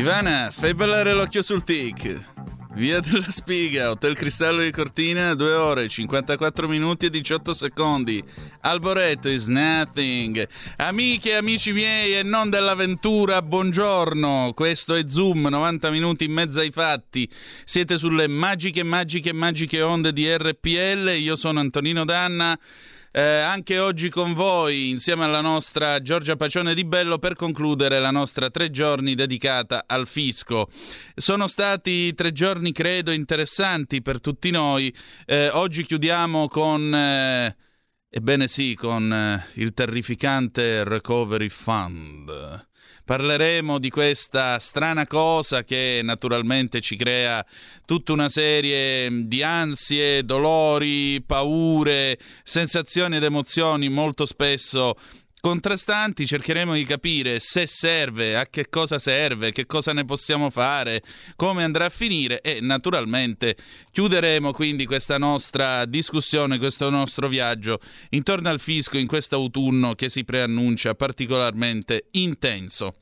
Ivana, fai ballare l'occhio sul tic. Via della Spiga, Hotel Cristallo di Cortina, 2 ore, 54 minuti e 18 secondi. Alboreto is nothing. Amiche e amici miei e non dell'avventura, buongiorno. Questo è Zoom, 90 minuti in mezzo ai fatti. Siete sulle magiche, magiche, magiche onde di RPL. Io sono Antonino Danna. Eh, anche oggi con voi, insieme alla nostra Giorgia Pacione di Bello, per concludere la nostra tre giorni dedicata al fisco. Sono stati tre giorni, credo, interessanti per tutti noi. Eh, oggi chiudiamo con... Eh, ebbene sì, con eh, il terrificante Recovery Fund. Parleremo di questa strana cosa che naturalmente ci crea tutta una serie di ansie, dolori, paure, sensazioni ed emozioni molto spesso contrastanti, cercheremo di capire se serve, a che cosa serve, che cosa ne possiamo fare, come andrà a finire e naturalmente chiuderemo quindi questa nostra discussione, questo nostro viaggio intorno al fisco in questo autunno che si preannuncia particolarmente intenso.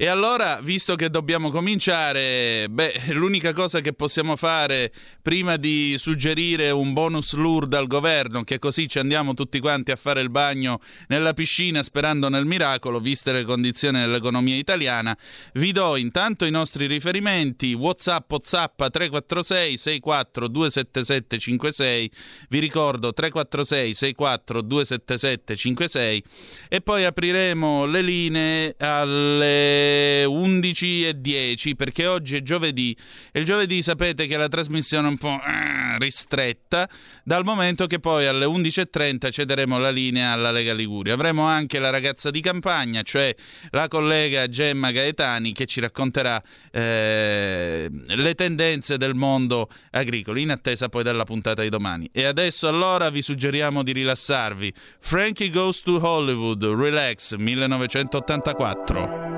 E allora, visto che dobbiamo cominciare, beh, l'unica cosa che possiamo fare prima di suggerire un bonus LUR al governo, che così ci andiamo tutti quanti a fare il bagno nella piscina sperando nel miracolo, viste le condizioni dell'economia italiana, vi do intanto i nostri riferimenti, WhatsApp, WhatsApp 346 64 277 56, vi ricordo 346 64 277 56 e poi apriremo le linee alle 11 e 10 perché oggi è giovedì e il giovedì sapete che la trasmissione è un po' eh, ristretta dal momento che poi alle 11.30 cederemo la linea alla Lega Liguria. Avremo anche la ragazza di campagna, cioè la collega Gemma Gaetani che ci racconterà eh, le tendenze del mondo agricolo in attesa poi della puntata di domani. E adesso allora vi suggeriamo di rilassarvi. Frankie Goes to Hollywood, Relax 1984.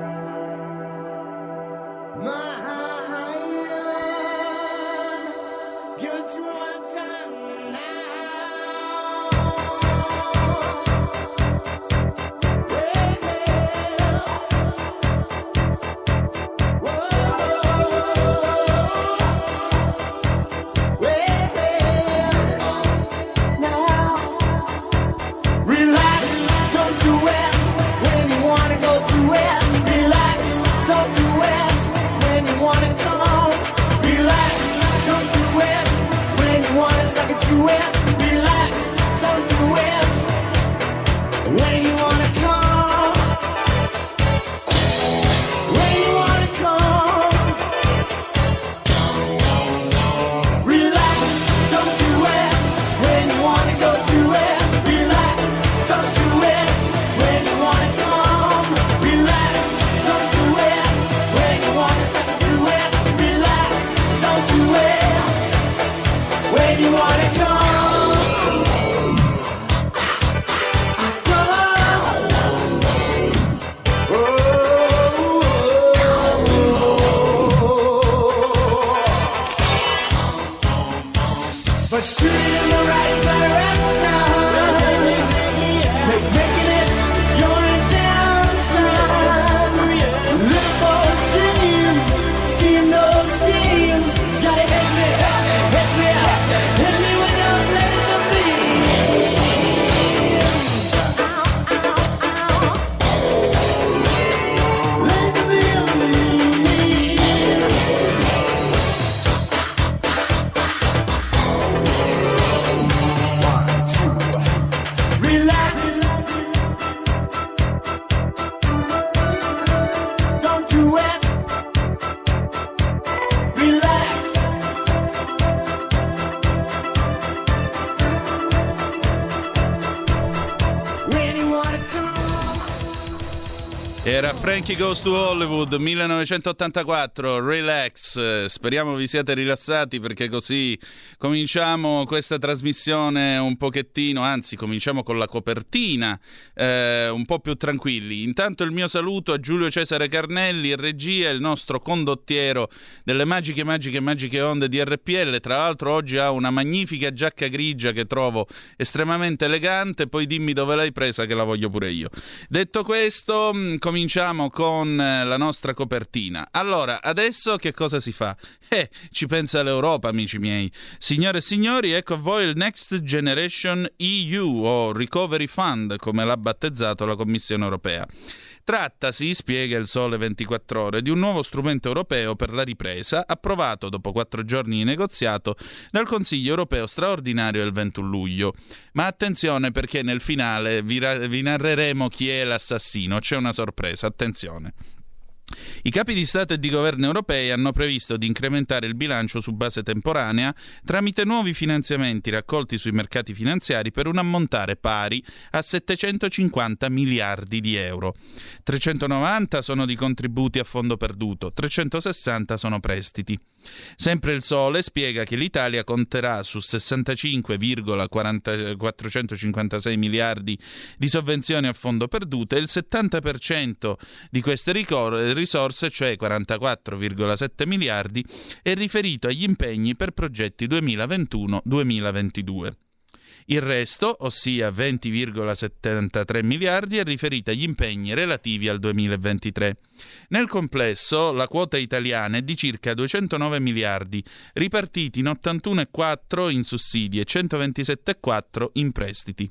My Frankie Goes to Hollywood 1984, Relax. Speriamo vi siate rilassati perché così cominciamo questa trasmissione un pochettino, anzi cominciamo con la copertina, eh, un po' più tranquilli. Intanto il mio saluto a Giulio Cesare Carnelli, regia, il nostro condottiero delle magiche, magiche, magiche onde di RPL. Tra l'altro oggi ha una magnifica giacca grigia che trovo estremamente elegante, poi dimmi dove l'hai presa che la voglio pure io. Detto questo, cominciamo cominciamo con eh, la nostra copertina. Allora, adesso che cosa si fa? Eh, ci pensa l'Europa, amici miei. Signore e signori, ecco a voi il Next Generation EU o Recovery Fund, come l'ha battezzato la Commissione europea. Trattasi, spiega il Sole 24 Ore, di un nuovo strumento europeo per la ripresa, approvato dopo quattro giorni di negoziato dal Consiglio europeo straordinario del 21 luglio. Ma attenzione perché nel finale vi, ra- vi narreremo chi è l'assassino, c'è una sorpresa, attenzione. I capi di Stato e di governo europei hanno previsto di incrementare il bilancio su base temporanea tramite nuovi finanziamenti raccolti sui mercati finanziari per un ammontare pari a 750 miliardi di euro. 390 sono di contributi a fondo perduto, 360 sono prestiti. Sempre il Sole spiega che l'Italia conterà su 65,456 miliardi di sovvenzioni a fondo perdute e il 70% di queste risorse, cioè 44,7 miliardi, è riferito agli impegni per progetti 2021-2022. Il resto, ossia 20,73 miliardi, è riferita agli impegni relativi al 2023. Nel complesso, la quota italiana è di circa 209 miliardi, ripartiti in 81,4 in sussidi e 127,4 in prestiti.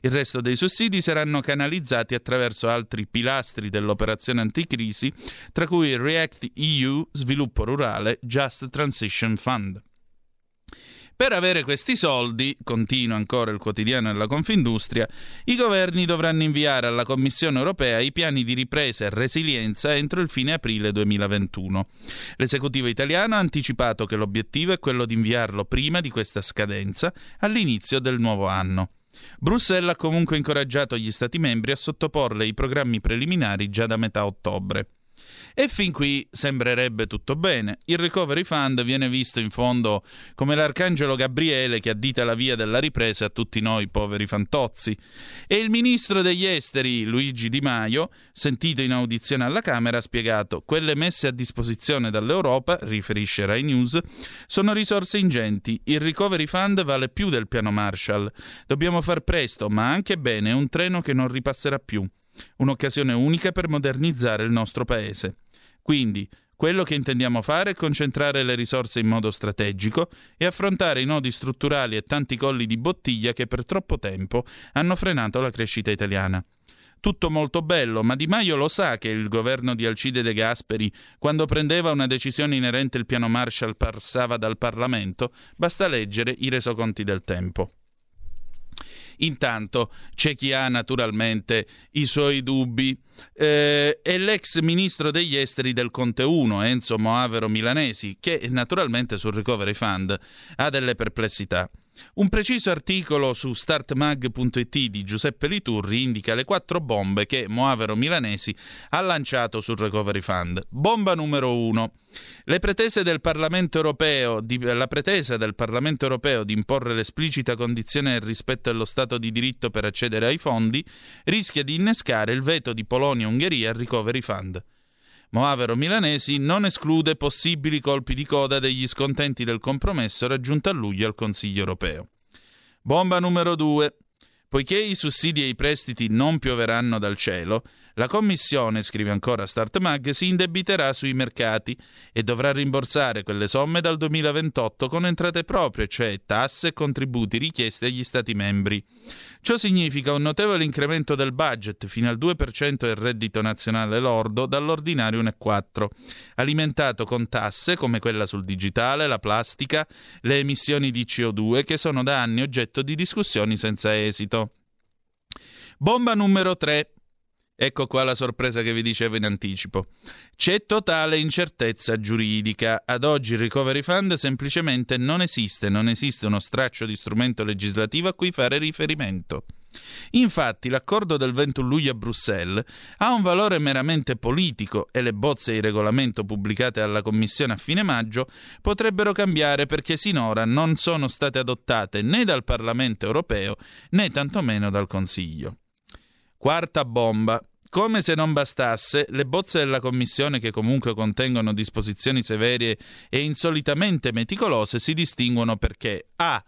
Il resto dei sussidi saranno canalizzati attraverso altri pilastri dell'operazione anticrisi, tra cui React EU, Sviluppo Rurale, Just Transition Fund. Per avere questi soldi, continua ancora il quotidiano della Confindustria, i governi dovranno inviare alla Commissione europea i piani di ripresa e resilienza entro il fine aprile 2021. L'esecutivo italiano ha anticipato che l'obiettivo è quello di inviarlo prima di questa scadenza, all'inizio del nuovo anno. Bruxelles ha comunque incoraggiato gli Stati membri a sottoporle i programmi preliminari già da metà ottobre. E fin qui sembrerebbe tutto bene. Il Recovery Fund viene visto in fondo come l'arcangelo Gabriele che addita la via della ripresa a tutti noi poveri fantozzi. E il ministro degli esteri, Luigi Di Maio, sentito in audizione alla Camera, ha spiegato quelle messe a disposizione dall'Europa, riferisce Rai News, sono risorse ingenti. Il Recovery Fund vale più del piano Marshall. Dobbiamo far presto, ma anche bene, un treno che non ripasserà più. Un'occasione unica per modernizzare il nostro paese. Quindi, quello che intendiamo fare è concentrare le risorse in modo strategico e affrontare i nodi strutturali e tanti colli di bottiglia che per troppo tempo hanno frenato la crescita italiana. Tutto molto bello, ma Di Maio lo sa che il governo di Alcide De Gasperi, quando prendeva una decisione inerente al piano Marshall, passava dal Parlamento, basta leggere i resoconti del tempo. Intanto c'è chi ha naturalmente i suoi dubbi. Eh, è l'ex ministro degli esteri del Conte 1, Enzo Moavero Milanesi, che naturalmente sul Recovery Fund ha delle perplessità. Un preciso articolo su startmag.it di Giuseppe Liturri indica le quattro bombe che Moavero Milanesi ha lanciato sul Recovery Fund. Bomba numero uno. Le pretese del Parlamento europeo di, la pretesa del Parlamento europeo di imporre l'esplicita condizione del rispetto dello Stato di diritto per accedere ai fondi rischia di innescare il veto di Polonia e Ungheria al Recovery Fund. Moavero Milanesi non esclude possibili colpi di coda degli scontenti del compromesso raggiunto a luglio al Consiglio europeo. Bomba numero 2. Poiché i sussidi e i prestiti non pioveranno dal cielo, la Commissione, scrive ancora StartMag, si indebiterà sui mercati e dovrà rimborsare quelle somme dal 2028 con entrate proprie, cioè tasse e contributi richiesti agli Stati membri. Ciò significa un notevole incremento del budget fino al 2% del reddito nazionale lordo dall'ordinario 1,4, alimentato con tasse come quella sul digitale, la plastica, le emissioni di CO2 che sono da anni oggetto di discussioni senza esito. Bomba numero 3. Ecco qua la sorpresa che vi dicevo in anticipo. C'è totale incertezza giuridica. Ad oggi il Recovery Fund semplicemente non esiste, non esiste uno straccio di strumento legislativo a cui fare riferimento. Infatti l'accordo del 21 luglio a Bruxelles ha un valore meramente politico e le bozze di regolamento pubblicate alla Commissione a fine maggio potrebbero cambiare perché sinora non sono state adottate né dal Parlamento europeo né tantomeno dal Consiglio. Quarta bomba. Come se non bastasse, le bozze della Commissione, che comunque contengono disposizioni severe e insolitamente meticolose, si distinguono perché a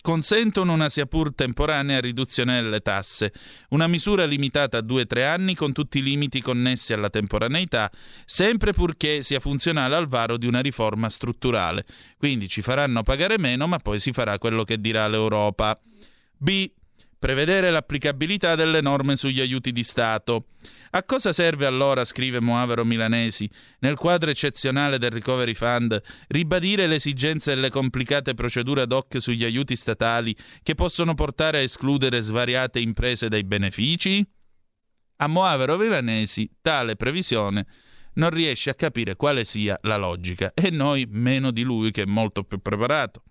consentono una sia pur temporanea riduzione delle tasse, una misura limitata a 2-3 anni con tutti i limiti connessi alla temporaneità, sempre purché sia funzionale al varo di una riforma strutturale. Quindi ci faranno pagare meno, ma poi si farà quello che dirà l'Europa. B. Prevedere l'applicabilità delle norme sugli aiuti di Stato. A cosa serve allora, scrive Moavero Milanesi, nel quadro eccezionale del Recovery Fund, ribadire l'esigenza delle complicate procedure ad hoc sugli aiuti statali che possono portare a escludere svariate imprese dai benefici? A Moavero Milanesi tale previsione non riesce a capire quale sia la logica e noi meno di lui che è molto più preparato.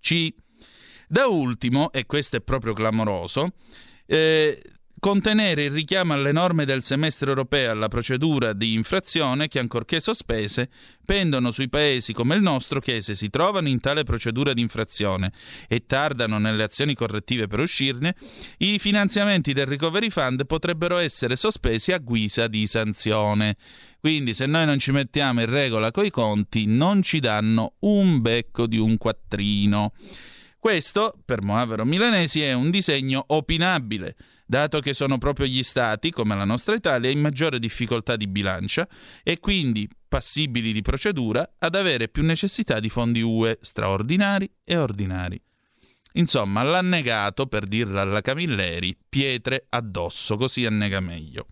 C da ultimo, e questo è proprio clamoroso, eh, contenere il richiamo alle norme del semestre europeo alla procedura di infrazione che, ancorché sospese, pendono sui paesi come il nostro che, se si trovano in tale procedura di infrazione e tardano nelle azioni correttive per uscirne, i finanziamenti del Recovery Fund potrebbero essere sospesi a guisa di sanzione. Quindi, se noi non ci mettiamo in regola coi conti, non ci danno un becco di un quattrino. Questo, per Moavero Milanesi, è un disegno opinabile, dato che sono proprio gli Stati, come la nostra Italia, in maggiore difficoltà di bilancia e quindi passibili di procedura ad avere più necessità di fondi UE straordinari e ordinari. Insomma, l'annegato, per dirla alla Camilleri, pietre addosso, così annega meglio.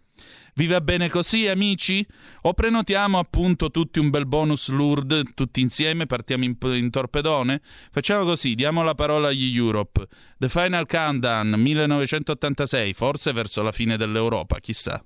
Vi va bene così, amici? O prenotiamo appunto tutti un bel bonus Lourdes, tutti insieme, partiamo in, in torpedone? Facciamo così, diamo la parola agli Europe. The Final Countdown 1986, forse verso la fine dell'Europa, chissà.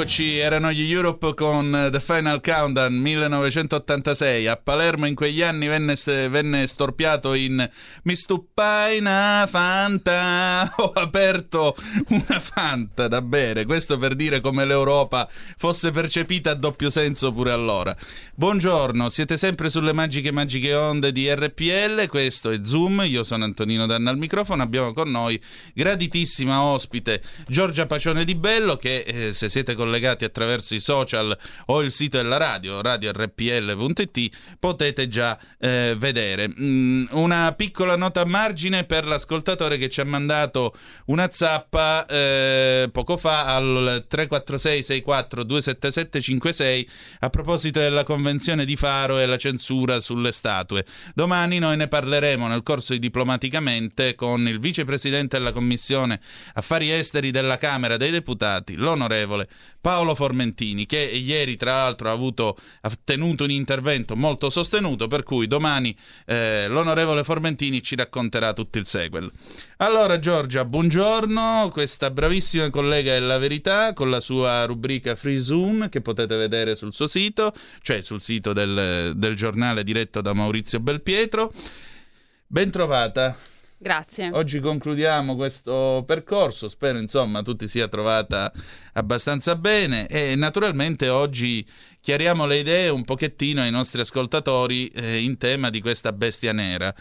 Rieccoci, erano gli Europe con The Final Countdown 1986. A Palermo in quegli anni venne, venne storpiato in Mi stuppai una Fanta. Ho aperto una Fanta da bere. Questo per dire come l'Europa fosse percepita a doppio senso pure allora. Buongiorno, siete sempre sulle magiche magiche onde di RPL. Questo è Zoom. Io sono Antonino Danna al microfono. Abbiamo con noi graditissima ospite Giorgia Pacione di Bello che eh, se siete collegati attraverso i social o il sito della radio, radiorpl.it, potete già eh, vedere. Mm, una piccola nota a margine per l'ascoltatore che ci ha mandato una zappa eh, poco fa al 346 64 277 56 a proposito della convenzione di Faro e la censura sulle statue. Domani noi ne parleremo nel corso di Diplomaticamente con il vicepresidente della Commissione Affari Esteri della Camera dei Deputati, l'onorevole Paolo Formentini, che ieri tra l'altro ha, avuto, ha tenuto un intervento molto sostenuto, per cui domani eh, l'onorevole Formentini ci racconterà tutto il sequel. Allora Giorgia, buongiorno, questa bravissima collega è La Verità con la sua rubrica Free Zoom che potete vedere sul suo sito, cioè sul sito del, del giornale diretto da Maurizio Belpietro. Ben trovata. Grazie. Oggi concludiamo questo percorso, spero insomma tu ti sia trovata abbastanza bene e naturalmente oggi chiariamo le idee un pochettino ai nostri ascoltatori eh, in tema di questa bestia nera.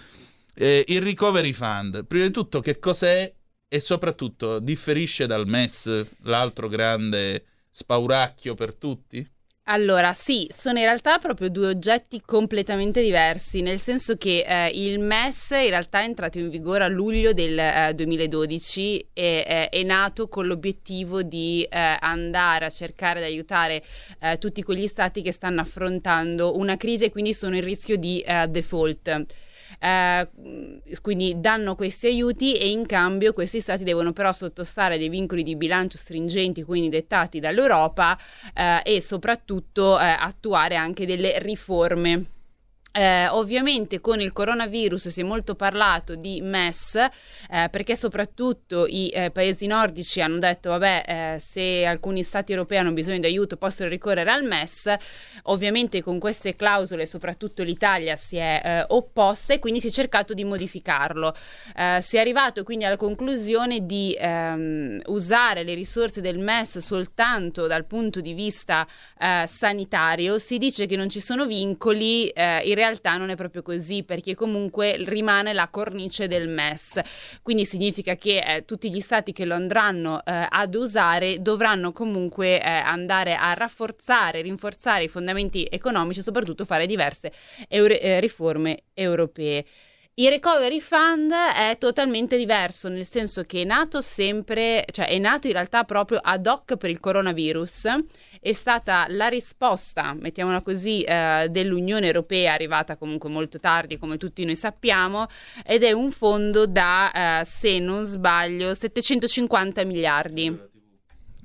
Eh, il Recovery Fund, prima di tutto che cos'è e soprattutto differisce dal MES, l'altro grande spauracchio per tutti? Allora, sì, sono in realtà proprio due oggetti completamente diversi, nel senso che eh, il MES in realtà è entrato in vigore a luglio del eh, 2012 e eh, è nato con l'obiettivo di eh, andare a cercare di aiutare eh, tutti quegli stati che stanno affrontando una crisi e quindi sono in rischio di eh, default eh, quindi danno questi aiuti e in cambio questi stati devono però sottostare a dei vincoli di bilancio stringenti, quindi dettati dall'Europa eh, e soprattutto eh, attuare anche delle riforme eh, ovviamente con il coronavirus si è molto parlato di MES eh, perché soprattutto i eh, paesi nordici hanno detto vabbè eh, se alcuni stati europei hanno bisogno di aiuto possono ricorrere al MES. Ovviamente con queste clausole soprattutto l'Italia si è eh, opposta e quindi si è cercato di modificarlo. Eh, si è arrivato quindi alla conclusione di ehm, usare le risorse del MES soltanto dal punto di vista sanitario. Si dice che non ci sono vincoli in realtà non è proprio così perché comunque rimane la cornice del MES. Quindi significa che eh, tutti gli stati che lo andranno eh, ad usare dovranno comunque eh, andare a rafforzare, rinforzare i fondamenti economici e soprattutto fare diverse euro- eh, riforme europee. Il recovery fund è totalmente diverso, nel senso che è nato sempre, cioè è nato in realtà proprio ad hoc per il coronavirus è stata la risposta, mettiamola così, eh, dell'Unione Europea, arrivata comunque molto tardi, come tutti noi sappiamo, ed è un fondo da, eh, se non sbaglio, 750 miliardi.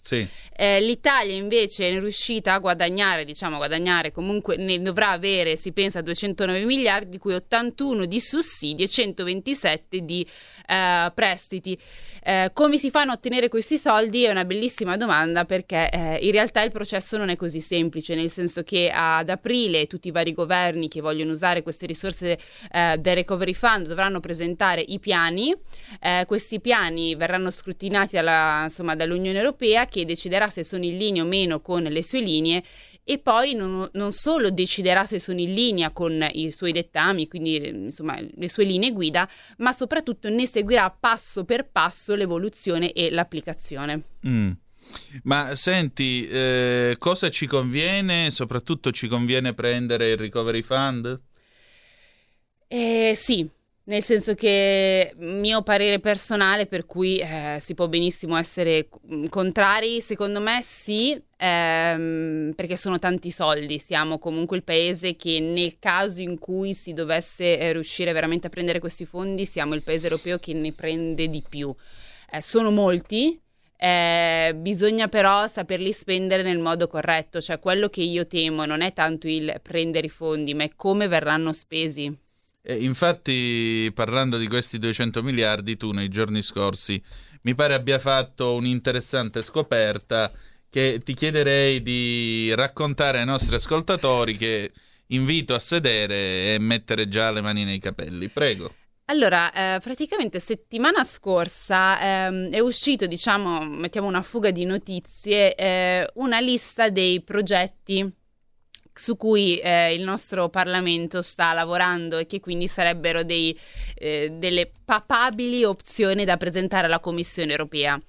Sì. Eh, L'Italia invece è riuscita a guadagnare, diciamo guadagnare comunque ne dovrà avere, si pensa, 209 miliardi, di cui 81 di sussidi e 127 di eh, prestiti. Eh, come si fanno a ottenere questi soldi è una bellissima domanda perché eh, in realtà il processo non è così semplice, nel senso che ad aprile tutti i vari governi che vogliono usare queste risorse eh, del Recovery Fund dovranno presentare i piani, eh, questi piani verranno scrutinati alla, insomma, dall'Unione Europea che deciderà se sono in linea o meno con le sue linee e poi non, non, solo deciderà se sono in linea con i suoi dettami, quindi insomma le sue linee guida, ma soprattutto ne seguirà passo per passo l'evoluzione e l'applicazione. Mm. Ma senti, eh, cosa ci conviene? Soprattutto ci conviene prendere il recovery fund? Eh, sì, nel senso che mio parere personale, per cui eh, si può benissimo essere mm, contrari, secondo me sì, ehm, perché sono tanti soldi. Siamo comunque il paese che nel caso in cui si dovesse eh, riuscire veramente a prendere questi fondi, siamo il paese europeo che ne prende di più. Eh, sono molti, eh, bisogna però saperli spendere nel modo corretto, cioè quello che io temo non è tanto il prendere i fondi, ma è come verranno spesi. Eh, infatti, parlando di questi 200 miliardi, tu nei giorni scorsi mi pare abbia fatto un'interessante scoperta che ti chiederei di raccontare ai nostri ascoltatori che invito a sedere e mettere già le mani nei capelli. Prego. Allora, eh, praticamente settimana scorsa ehm, è uscito, diciamo, mettiamo una fuga di notizie, eh, una lista dei progetti su cui eh, il nostro Parlamento sta lavorando e che quindi sarebbero dei, eh, delle papabili opzioni da presentare alla Commissione europea.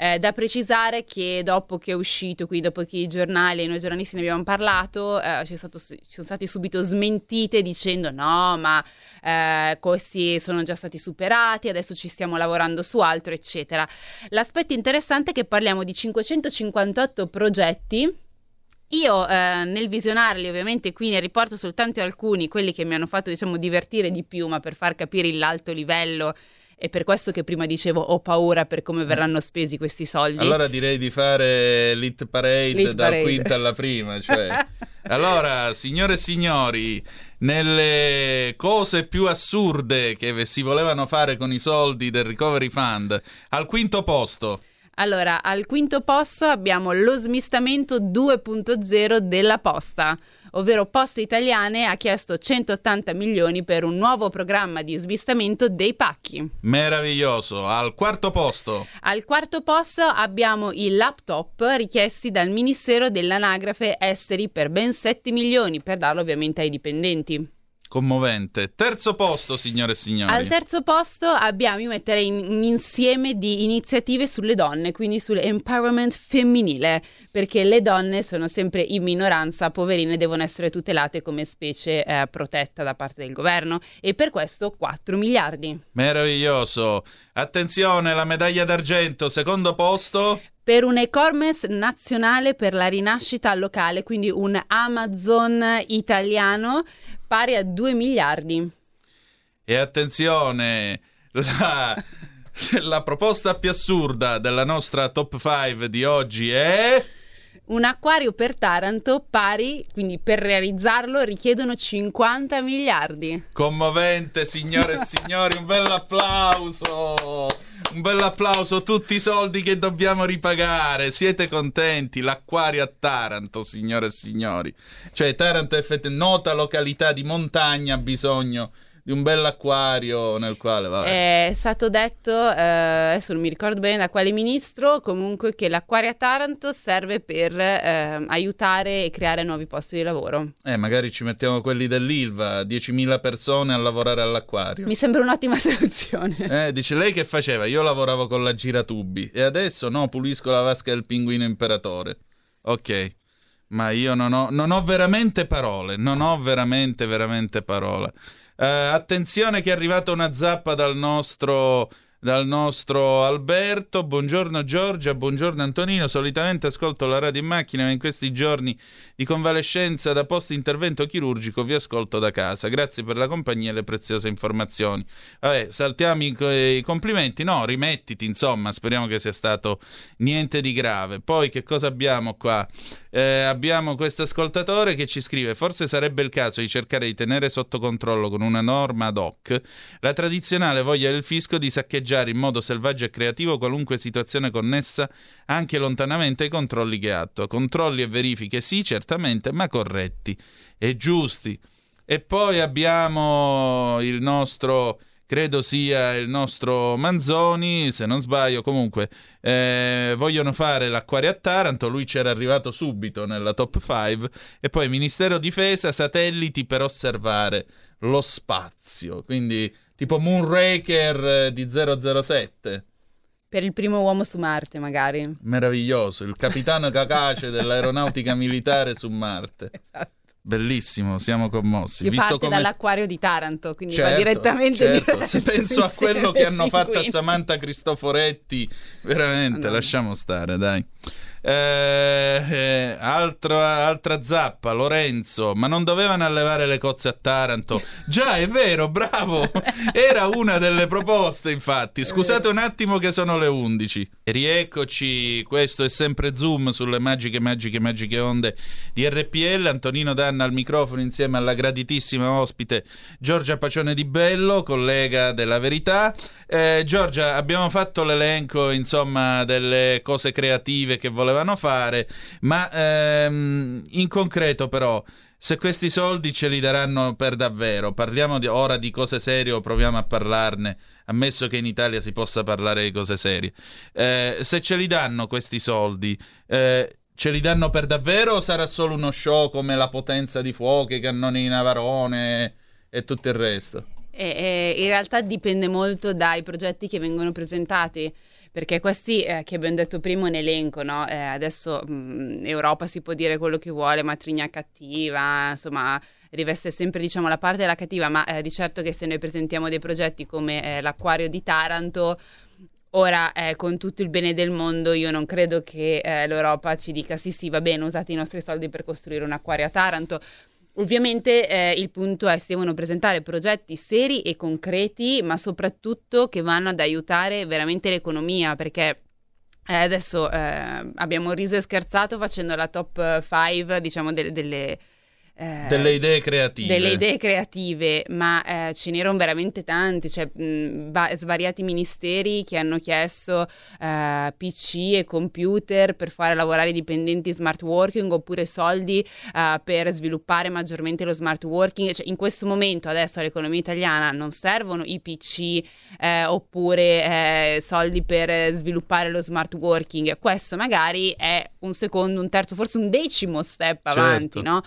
Eh, da precisare che dopo che è uscito, qui dopo che i giornali e noi giornalisti ne abbiamo parlato, eh, ci, stato, ci, sono stati subito smentite dicendo no, ma eh, questi sono già stati superati, adesso ci stiamo lavorando su altro, eccetera. L'aspetto interessante è che parliamo di 558 progetti io eh, nel visionarli, ovviamente qui ne riporto soltanto alcuni, quelli che mi hanno fatto diciamo divertire di più, ma per far capire l'alto livello è per questo che prima dicevo ho paura per come verranno spesi questi soldi. Allora direi di fare Lit Parade Lit dal parade. quinta alla prima. Cioè. allora, signore e signori, nelle cose più assurde che si volevano fare con i soldi del Recovery Fund, al quinto posto. Allora, al quinto posto abbiamo lo smistamento 2.0 della posta ovvero Poste Italiane ha chiesto 180 milioni per un nuovo programma di smistamento dei pacchi. Meraviglioso. Al quarto posto. Al quarto posto abbiamo i laptop richiesti dal Ministero dell'Anagrafe Esteri per ben 7 milioni, per darlo ovviamente ai dipendenti. Commovente. Terzo posto, signore e signori. Al terzo posto abbiamo, io metterei in, un insieme di iniziative sulle donne, quindi sull'empowerment femminile, perché le donne sono sempre in minoranza, poverine, devono essere tutelate come specie eh, protetta da parte del governo e per questo 4 miliardi. Meraviglioso. Attenzione, la medaglia d'argento, secondo posto per un e-commerce nazionale per la rinascita locale, quindi un Amazon italiano pari a 2 miliardi. E attenzione, la, la proposta più assurda della nostra top 5 di oggi è un acquario per Taranto pari, quindi per realizzarlo richiedono 50 miliardi. Commovente, signore e signori, un bel applauso! Un bel applauso, tutti i soldi che dobbiamo ripagare. Siete contenti? L'acquario a Taranto, signore e signori. Cioè, Taranto è effettivamente nota località di montagna, ha bisogno di un bell'acquario nel quale vabbè. è stato detto eh, adesso non mi ricordo bene da quale ministro comunque che l'acquario a Taranto serve per eh, aiutare e creare nuovi posti di lavoro. Eh magari ci mettiamo quelli dell'Ilva 10.000 persone a lavorare all'acquario. Mi sembra un'ottima soluzione. Eh, dice lei che faceva? Io lavoravo con la giratubi e adesso no pulisco la vasca del pinguino imperatore. Ok ma io non ho, non ho veramente parole non ho veramente veramente parole Uh, attenzione che è arrivata una zappa dal nostro dal nostro Alberto. Buongiorno Giorgia, buongiorno Antonino. Solitamente ascolto la radio in macchina, ma in questi giorni di convalescenza da post intervento chirurgico vi ascolto da casa. Grazie per la compagnia e le preziose informazioni. Vabbè, saltiamo i, i complimenti. No, rimettiti, insomma, speriamo che sia stato niente di grave. Poi che cosa abbiamo qua? Eh, abbiamo questo ascoltatore che ci scrive: Forse sarebbe il caso di cercare di tenere sotto controllo con una norma ad hoc la tradizionale voglia del fisco di saccheggiare in modo selvaggio e creativo qualunque situazione connessa anche lontanamente ai controlli che attua. Controlli e verifiche sì, certamente, ma corretti e giusti. E poi abbiamo il nostro credo sia il nostro Manzoni, se non sbaglio, comunque eh, vogliono fare l'acquario a Taranto, lui c'era arrivato subito nella top 5 e poi Ministero Difesa, satelliti per osservare lo spazio, quindi tipo Moonraker eh, di 007. Per il primo uomo su Marte, magari. Meraviglioso, il capitano cacace dell'aeronautica militare su Marte. Esatto. Bellissimo, siamo commossi. Che Visto parte come... dall'acquario di Taranto, quindi certo, va direttamente certo. Se penso a quello che hanno fatto a Samantha Cristoforetti, veramente, no. lasciamo stare, dai. Eh, eh, altro, altra zappa, Lorenzo, ma non dovevano allevare le cozze a Taranto? Già, è vero, bravo. Era una delle proposte, infatti. Scusate un attimo che sono le 11. Rieccoci, questo è sempre Zoom sulle magiche, magiche, magiche onde di RPL. Antonino Danna al microfono insieme alla graditissima ospite Giorgia Pacione di Bello, collega della Verità. Eh, Giorgia, abbiamo fatto l'elenco, insomma, delle cose creative che volevamo potevano fare, ma ehm, in concreto però se questi soldi ce li daranno per davvero, parliamo di, ora di cose serie o proviamo a parlarne, ammesso che in Italia si possa parlare di cose serie. Eh, se ce li danno questi soldi, eh, ce li danno per davvero o sarà solo uno show come la potenza di fuoco, i cannoni di Navarone e tutto il resto? E, e in realtà dipende molto dai progetti che vengono presentati perché questi eh, che abbiamo detto prima un elenco, no? eh, adesso mh, mm, Europa si può dire quello che vuole, matrigna cattiva, insomma riveste sempre diciamo la parte della cattiva, ma eh, di certo che se noi presentiamo dei progetti come eh, l'acquario di Taranto, ora eh, con tutto il bene del mondo io non credo che eh, l'Europa ci dica sì sì va bene usate i nostri soldi per costruire un acquario a Taranto, Ovviamente eh, il punto è che devono presentare progetti seri e concreti, ma soprattutto che vanno ad aiutare veramente l'economia, perché eh, adesso eh, abbiamo riso e scherzato facendo la top 5, diciamo, delle, delle eh, delle idee creative. Delle idee creative, ma eh, ce n'erano veramente tanti, cioè mh, va- svariati ministeri che hanno chiesto eh, PC e computer per fare lavorare i dipendenti smart working oppure soldi eh, per sviluppare maggiormente lo smart working. Cioè, in questo momento adesso all'economia italiana non servono i PC eh, oppure soldi per sviluppare lo smart working. Questo magari è un secondo, un terzo, forse un decimo step certo. avanti, no?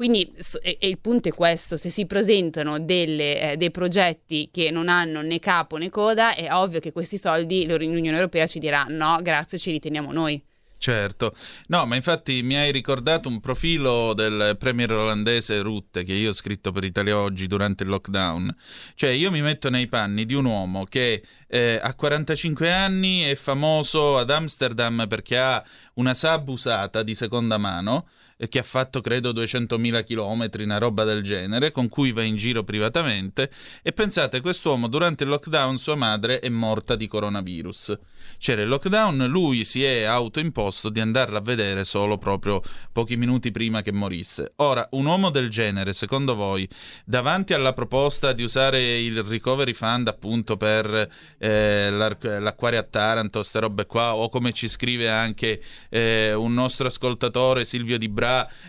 Quindi e, e il punto è questo, se si presentano delle, eh, dei progetti che non hanno né capo né coda, è ovvio che questi soldi l'Unione Europea ci dirà no, grazie, ci riteniamo noi. Certo, no, ma infatti mi hai ricordato un profilo del premier olandese Rutte che io ho scritto per Italia Oggi durante il lockdown. Cioè, io mi metto nei panni di un uomo che eh, a 45 anni è famoso ad Amsterdam perché ha una sub usata di seconda mano che ha fatto credo 200.000 km, una roba del genere, con cui va in giro privatamente e pensate, quest'uomo durante il lockdown sua madre è morta di coronavirus. C'era il lockdown, lui si è autoimposto di andarla a vedere solo proprio pochi minuti prima che morisse. Ora, un uomo del genere, secondo voi, davanti alla proposta di usare il recovery fund appunto per eh, l'acquario a Taranto, queste robe qua, o come ci scrive anche eh, un nostro ascoltatore Silvio Di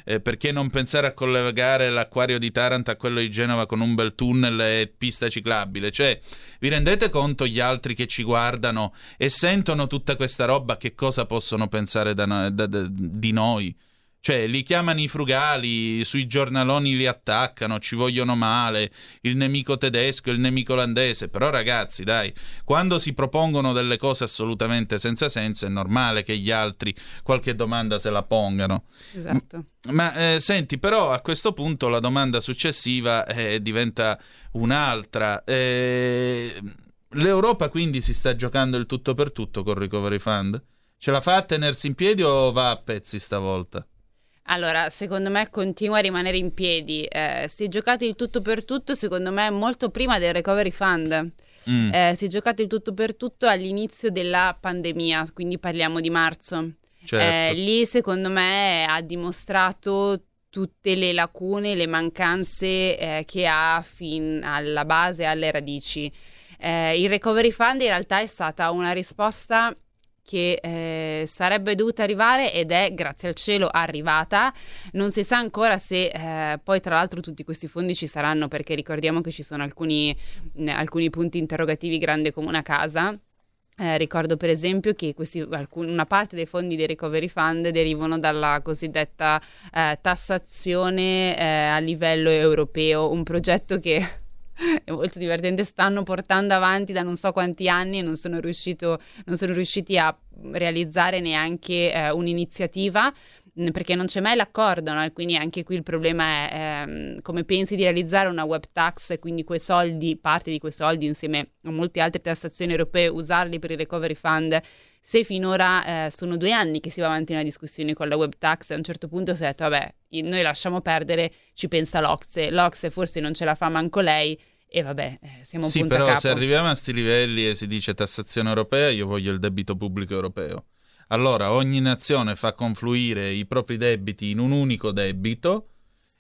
Eh, perché non pensare a collegare l'acquario di Taranto a quello di Genova con un bel tunnel e pista ciclabile? Cioè, vi rendete conto gli altri che ci guardano e sentono tutta questa roba che cosa possono pensare da da, da, di noi? Cioè, li chiamano i frugali, sui giornaloni li attaccano, ci vogliono male, il nemico tedesco, il nemico olandese. Però, ragazzi, dai, quando si propongono delle cose assolutamente senza senso, è normale che gli altri qualche domanda se la pongano. Esatto. Ma eh, senti, però a questo punto la domanda successiva eh, diventa un'altra. Eh, L'Europa quindi si sta giocando il tutto per tutto col Recovery Fund? Ce la fa a tenersi in piedi o va a pezzi stavolta? Allora, secondo me continua a rimanere in piedi. Eh, si è giocato il tutto per tutto, secondo me, molto prima del Recovery Fund. Mm. Eh, si è giocato il tutto per tutto all'inizio della pandemia, quindi parliamo di marzo. Certo. Eh, lì, secondo me, ha dimostrato tutte le lacune, le mancanze eh, che ha fin alla base, alle radici. Eh, il Recovery Fund in realtà è stata una risposta che eh, sarebbe dovuta arrivare ed è grazie al cielo arrivata. Non si sa ancora se eh, poi tra l'altro tutti questi fondi ci saranno perché ricordiamo che ci sono alcuni, mh, alcuni punti interrogativi grande come una casa. Eh, ricordo per esempio che questi, alcun, una parte dei fondi dei recovery fund derivano dalla cosiddetta eh, tassazione eh, a livello europeo, un progetto che è molto divertente, stanno portando avanti da non so quanti anni e non sono, riuscito, non sono riusciti a realizzare neanche eh, un'iniziativa perché non c'è mai l'accordo, no? E quindi anche qui il problema è ehm, come pensi di realizzare una web tax e quindi quei soldi, parte di quei soldi insieme a molte altre tassazioni europee, usarli per il recovery fund. Se finora eh, sono due anni che si va avanti una discussione con la web tax, a un certo punto si è detto, vabbè, noi lasciamo perdere, ci pensa l'Ocse. L'Ocse forse non ce la fa manco lei, e vabbè, eh, siamo un sì, punto però se arriviamo a questi livelli e si dice tassazione europea, io voglio il debito pubblico europeo. Allora ogni nazione fa confluire i propri debiti in un unico debito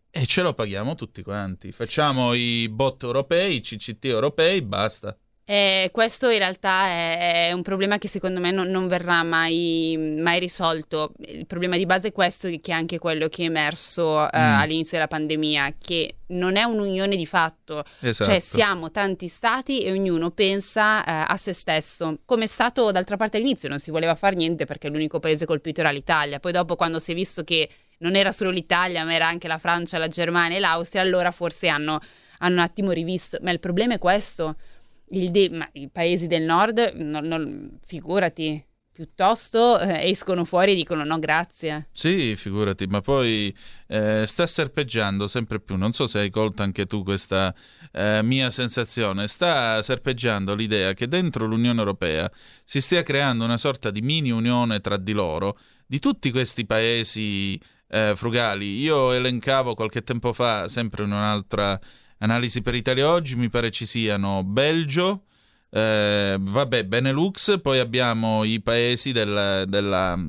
e ce lo paghiamo tutti quanti. Facciamo i bot europei, i CCT europei, basta. Eh, questo in realtà è, è, un problema che secondo me non, non verrà mai, mai, risolto. Il problema di base è questo, che è anche quello che è emerso eh, mm. all'inizio della pandemia, che non è un'unione di fatto, esatto. cioè siamo tanti stati e ognuno pensa eh, a se stesso, come è stato d'altra parte all'inizio, non si voleva fare niente perché l'unico paese colpito era l'Italia, poi dopo quando si è visto che non era solo l'Italia ma era anche la Francia, la Germania e l'Austria, allora forse hanno, hanno un attimo rivisto, ma il problema è questo de- ma i paesi del nord, non, non, figurati, piuttosto eh, escono fuori e dicono no grazie. Sì, figurati, ma poi eh, sta serpeggiando sempre più, non so se hai colto anche tu questa eh, mia sensazione, sta serpeggiando l'idea che dentro l'Unione Europea si stia creando una sorta di mini unione tra di loro, di tutti questi paesi eh, frugali. Io elencavo qualche tempo fa, sempre in un'altra Analisi per Italia oggi, mi pare ci siano Belgio, eh, vabbè, Benelux, poi abbiamo i paesi del, della,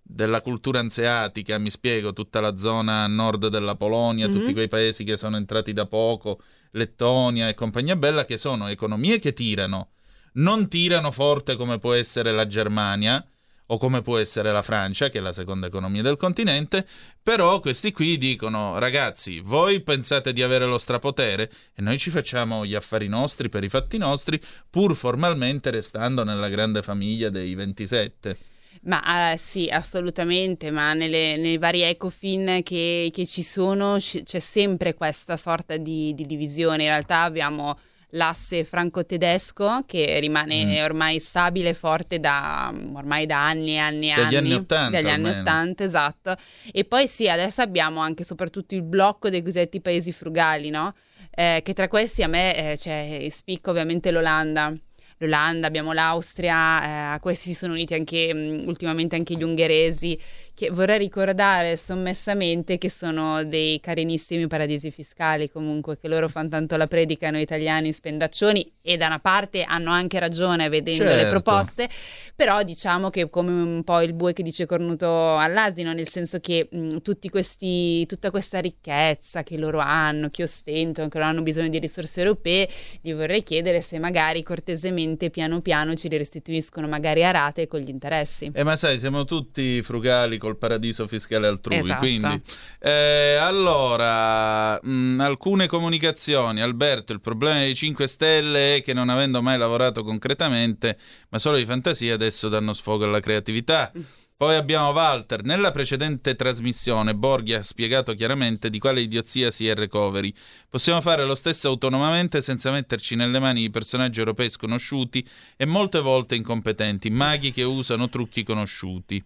della cultura anseatica, mi spiego, tutta la zona nord della Polonia, mm-hmm. tutti quei paesi che sono entrati da poco, Lettonia e compagnia bella, che sono economie che tirano, non tirano forte come può essere la Germania, o come può essere la Francia, che è la seconda economia del continente, però questi qui dicono ragazzi, voi pensate di avere lo strapotere e noi ci facciamo gli affari nostri per i fatti nostri, pur formalmente restando nella grande famiglia dei 27. Ma uh, sì, assolutamente, ma nelle, nei vari ecofin che, che ci sono c'è sempre questa sorta di, di divisione. In realtà abbiamo l'asse franco-tedesco che rimane mm. ormai stabile e forte da ormai da anni e anni e anni. Dagli anni 80. Dagli anni 80, esatto. E poi sì, adesso abbiamo anche soprattutto il blocco dei cosiddetti paesi frugali, no? Eh, che tra questi a me eh, cioè, spicca ovviamente l'Olanda l'Olanda, abbiamo l'Austria, eh, a questi si sono uniti anche mh, ultimamente anche gli ungheresi, che vorrei ricordare sommessamente che sono dei carinissimi paradisi fiscali comunque, che loro fanno tanto la predica noi italiani spendaccioni e da una parte hanno anche ragione vedendo certo. le proposte, però diciamo che come un po' il bue che dice cornuto all'asino, nel senso che mh, tutti questi, tutta questa ricchezza che loro hanno, che ostentano, che loro hanno bisogno di risorse europee, gli vorrei chiedere se magari cortesemente piano piano ci li restituiscono magari a rate con gli interessi. Eh ma sai, siamo tutti frugali con col paradiso fiscale altrui. Esatto. Quindi, eh, allora, mh, mm, alcune comunicazioni. Alberto, il problema dei 5 Stelle è che non avendo mai lavorato concretamente, ma solo di fantasia, adesso danno sfogo alla creatività. Poi abbiamo Walter. Nella precedente trasmissione Borghi ha spiegato chiaramente di quale idiozia sia il recovery. Possiamo fare lo stesso autonomamente senza metterci nelle mani di personaggi europei sconosciuti e molte volte incompetenti, maghi che usano trucchi conosciuti.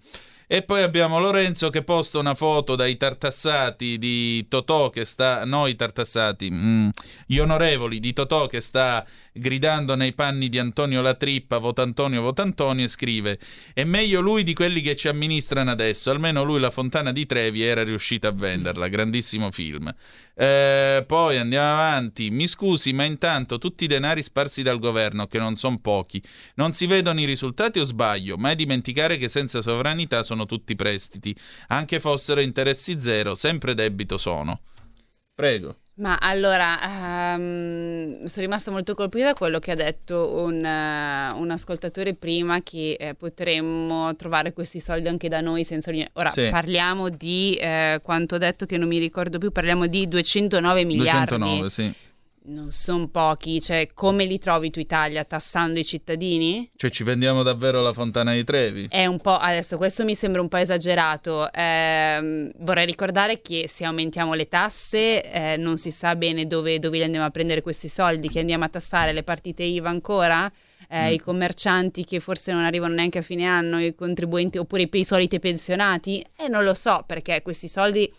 E poi abbiamo Lorenzo che posta una foto dai tartassati di Totò che sta, noi tartassati, mm, gli onorevoli di Totò che sta gridando nei panni di Antonio Latrippa, vota Antonio, vota Antonio, e scrive è meglio lui di quelli che ci amministrano adesso, almeno lui la Fontana di Trevi era riuscito a venderla, grandissimo film. Eh, poi andiamo avanti. Mi scusi, ma intanto tutti i denari sparsi dal governo, che non sono pochi, non si vedono i risultati o sbaglio? Mai dimenticare che senza sovranità sono tutti prestiti. Anche fossero interessi zero, sempre debito sono. Prego. Ma allora, um, sono rimasta molto colpita da quello che ha detto un, uh, un ascoltatore prima, che eh, potremmo trovare questi soldi anche da noi senza... Ora, sì. parliamo di, eh, quanto ho detto che non mi ricordo più, parliamo di 209 miliardi. 209, sì non sono pochi, cioè come li trovi tu Italia tassando i cittadini? Cioè ci vendiamo davvero la fontana di Trevi? È un po', adesso questo mi sembra un po' esagerato, eh, vorrei ricordare che se aumentiamo le tasse eh, non si sa bene dove, dove li andiamo a prendere questi soldi, che andiamo a tassare le partite IVA ancora? Eh, mm. i commercianti che forse non arrivano neanche a fine anno, i contribuenti oppure i, i soliti pensionati? E eh, non lo so perché questi soldi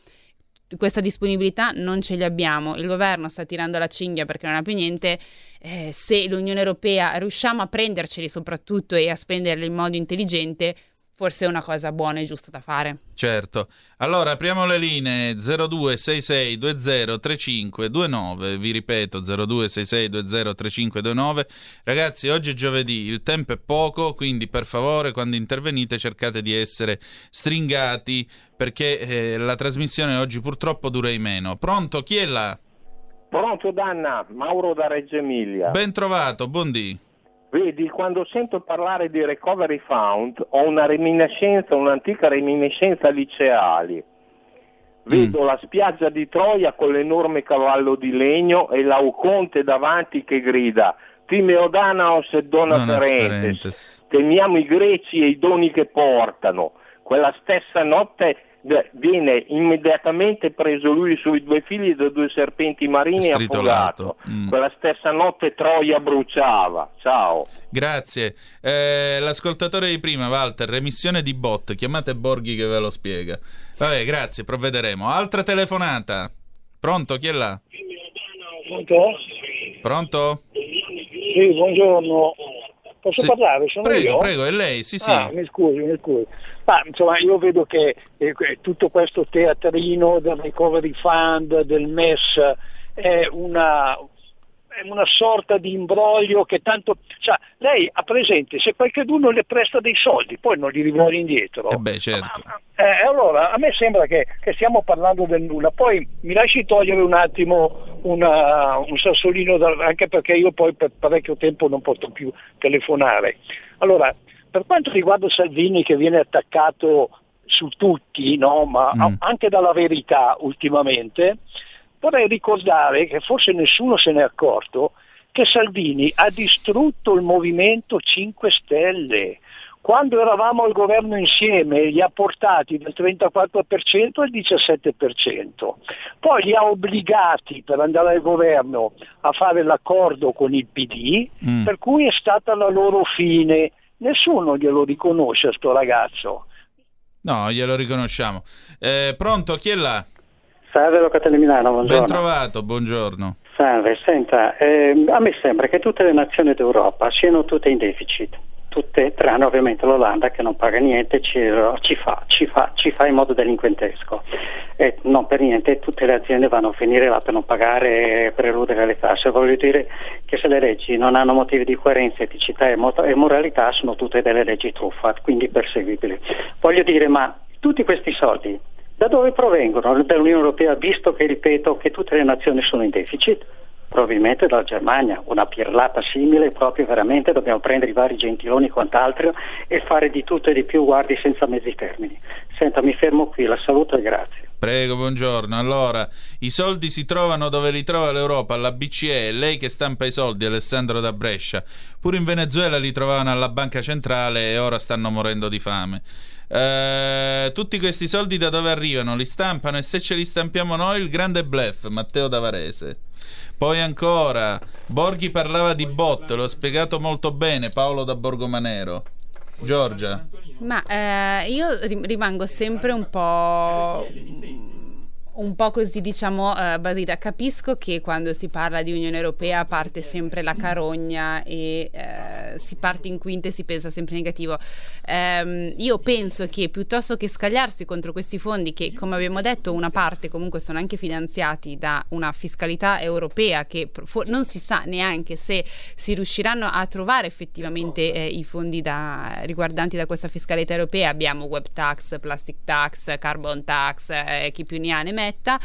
questa disponibilità non ce li abbiamo. Il governo sta tirando la cinghia perché non ha più niente. Eh, se l'Unione Europea riusciamo a prenderceli soprattutto e a spenderli in modo intelligente, forse è una cosa buona e giusta da fare. Certo. Allora apriamo le linee 0266203529, vi ripeto 0266203529. Ragazzi, oggi è giovedì, il tempo è poco, quindi per favore quando intervenite cercate di essere stringati perché eh, la trasmissione oggi purtroppo dura in meno. Pronto? Chi è là? Pronto Danna, Mauro da Reggio Emilia. Ben trovato, buondì. Vedi, quando sento parlare di recovery fund ho una reminiscenza, un'antica reminiscenza liceali. Vedo mm. la spiaggia di Troia con l'enorme cavallo di legno e l'Auconte davanti che grida Timeo Danaos e Dona Ferentes. Temiamo i greci e i doni che portano. Quella stessa notte viene immediatamente preso lui sui due figli da due serpenti marini e affogato. Mm. Quella stessa notte Troia bruciava. Ciao. Grazie. Eh, l'ascoltatore di prima, Walter, remissione di bot. Chiamate Borghi che ve lo spiega. Vabbè, grazie, provvederemo. Altra telefonata. Pronto? Chi è là? Pronto? Pronto? Sì, buongiorno. Posso sì. parlare? Sono prego, io? prego, è lei, sì, sì. Ah, mi scusi, mi scusi. Ma insomma, io vedo che eh, tutto questo teatrino del recovery fund, del MES, è una, una sorta di imbroglio che tanto... Cioè, lei ha presente, se qualcuno le presta dei soldi, poi non li rivuole indietro. Eh beh, certo. Eh, allora, a me sembra che, che, stiamo parlando del nulla. Poi mi lasci togliere un attimo una, un sassolino, da, anche perché io poi per parecchio tempo non posso più telefonare. Allora, per quanto riguarda Salvini che viene attaccato su tutti, no? ma mm. anche dalla verità ultimamente, vorrei ricordare che forse nessuno se n'è accorto che Salvini ha distrutto il Movimento 5 Stelle. Quando eravamo al governo insieme li ha portati dal 34% al 17%, poi li ha obbligati per andare al governo a fare l'accordo con il PD, mm. per cui è stata la loro fine. Nessuno glielo riconosce a sto ragazzo. No, glielo riconosciamo. Eh, pronto, chi è là? Salve Locatelli Milano, buongiorno. Ben trovato, buongiorno. Salve, senta, eh, a me sembra che tutte le nazioni d'Europa siano tutte in deficit, tutte, tranne ovviamente l'Olanda che non paga niente, ci, ci, fa, ci, fa, ci fa, in modo delinquentesco. E non per niente tutte le aziende vanno a finire là per non pagare e per eludere le tasse. Voglio dire che se le leggi non hanno motivi di coerenza, eticità e, mo- e moralità sono tutte delle leggi truffa, quindi perseguibili. Voglio dire, ma tutti questi soldi da dove provengono? Dall'Unione Europea, visto che, ripeto, che tutte le nazioni sono in deficit? Probabilmente dalla Germania, una pirlata simile, proprio veramente dobbiamo prendere i vari gentiloni e quant'altro e fare di tutto e di più, guardi, senza mezzi termini. Senta, mi fermo qui, la saluto e grazie. Prego, buongiorno. Allora, i soldi si trovano dove li trova l'Europa, alla BCE, lei che stampa i soldi, Alessandro da Brescia. Pure in Venezuela li trovavano alla Banca Centrale e ora stanno morendo di fame. Eh, tutti questi soldi da dove arrivano? Li stampano e se ce li stampiamo noi il grande bluff, Matteo Davarese. Poi ancora, Borghi parlava di bot, l'ho spiegato molto bene, Paolo da Borgomanero. Giorgia. Ma eh, io rimango sempre un po' un po' così diciamo uh, basita. Capisco che quando si parla di Unione Europea parte sempre la carogna e uh, si parte in quinte e si pensa sempre negativo. Um, io penso che piuttosto che scagliarsi contro questi fondi che come abbiamo detto una parte comunque sono anche finanziati da una fiscalità europea che non si sa neanche se si riusciranno a trovare effettivamente eh, i fondi da, riguardanti da questa fiscalità europea. Abbiamo web tax, plastic tax, carbon tax, eh, chi più ne ha ne mette fretta,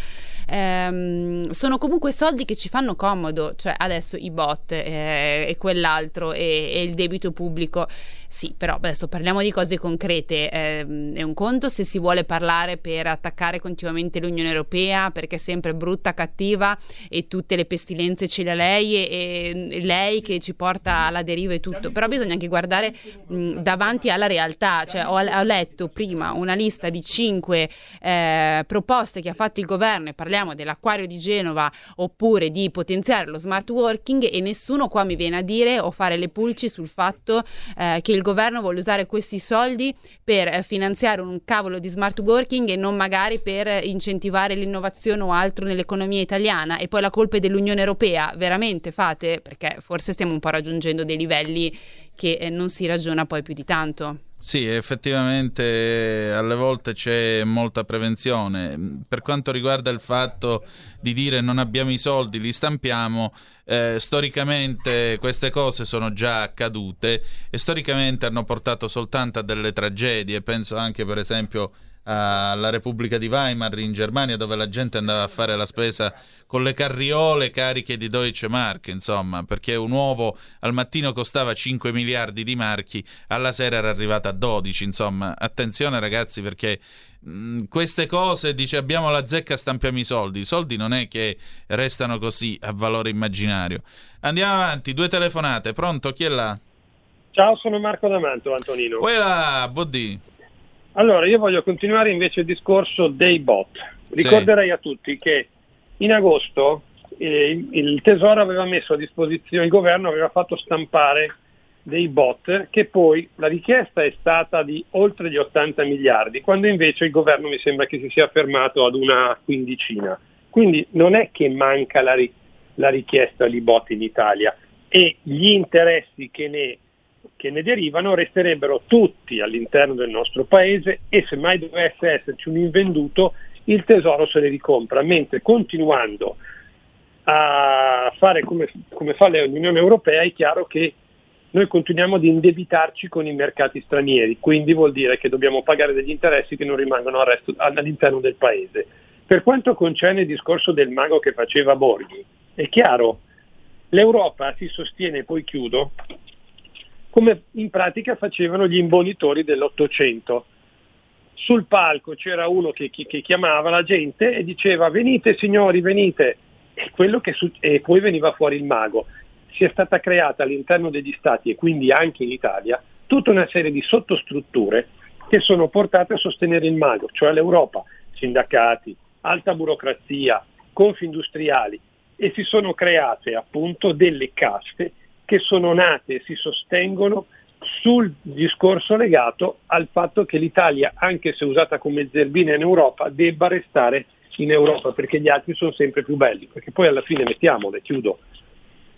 ehm, sono comunque soldi che ci fanno comodo, cioè adesso i bot eh, e quell'altro e, e il debito pubblico sì, però adesso parliamo di cose concrete. Eh, è un conto se si vuole parlare per attaccare continuamente l'Unione Europea perché è sempre brutta, cattiva e tutte le pestilenze ce le ha lei e, e lei che ci porta alla deriva e tutto. Però bisogna anche guardare mh, davanti alla realtà. Cioè, ho, ho, letto prima una lista di cinque eh, proposte che ha fatto il governo e parliamo dell'acquario di Genova oppure di potenziare lo smart working e nessuno qua mi viene a dire o fare le pulci sul fatto eh, che il il governo vuole usare questi soldi per eh, finanziare un cavolo di smart working e non magari per incentivare l'innovazione o altro nell'economia italiana e poi la colpa è dell'Unione Europea, veramente fate? Perché forse stiamo un po' raggiungendo dei livelli che eh, non si ragiona poi più di tanto. Sì, effettivamente alle volte c'è molta prevenzione. Per quanto riguarda il fatto di dire non abbiamo i soldi, li stampiamo, eh, storicamente queste cose sono già accadute e storicamente hanno portato soltanto a delle tragedie. Penso anche per esempio alla Repubblica di Weimar in Germania dove la gente andava a fare la spesa con le carriole cariche di Deutsche Mark, insomma, perché un uovo al mattino costava 5 miliardi di marchi, alla sera era arrivata a 12, insomma, attenzione ragazzi perché mh, mm, queste cose, dice abbiamo la zecca, stampiamo i soldi, i soldi non è che restano così a valore immaginario. Andiamo avanti, due telefonate, pronto, chi è là? Ciao, sono Marco D'Amanto, Antonino. Quella, Boddi. Allora, io voglio continuare invece il discorso dei bot. Ricorderei sì. a tutti che in agosto eh, il Tesoro aveva messo a disposizione, il governo aveva fatto stampare dei bot che poi la richiesta è stata di oltre gli 80 miliardi, quando invece il governo mi sembra che si sia fermato ad una quindicina. Quindi non è che manca la, la richiesta di bot in Italia e gli interessi che ne che ne derivano resterebbero tutti all'interno del nostro paese e se mai dovesse esserci un invenduto il tesoro se li ricompra, mentre continuando a fare come, come fa l'Unione Europea è chiaro che noi continuiamo ad indebitarci con i mercati stranieri, quindi vuol dire che dobbiamo pagare degli interessi che non rimangono all'interno del paese. Per quanto concerne il discorso del mago che faceva Borghi, è chiaro, l'Europa si sostiene, poi chiudo, come in pratica facevano gli imbonitori dell'Ottocento. Sul palco c'era uno che, che, che, chiamava la gente e diceva venite signori, venite, e, che, e poi veniva fuori il mago. Si è stata creata all'interno degli stati e quindi anche in Italia tutta una serie di sottostrutture che sono portate a sostenere il mago, cioè l'Europa, sindacati, alta burocrazia, confindustriali e si sono create appunto delle caste che sono nate e si sostengono sul discorso legato al fatto che l'Italia, anche se usata come zerbina in Europa, debba restare in Europa perché gli altri sono sempre più belli, perché poi alla fine mettiamole, chiudo,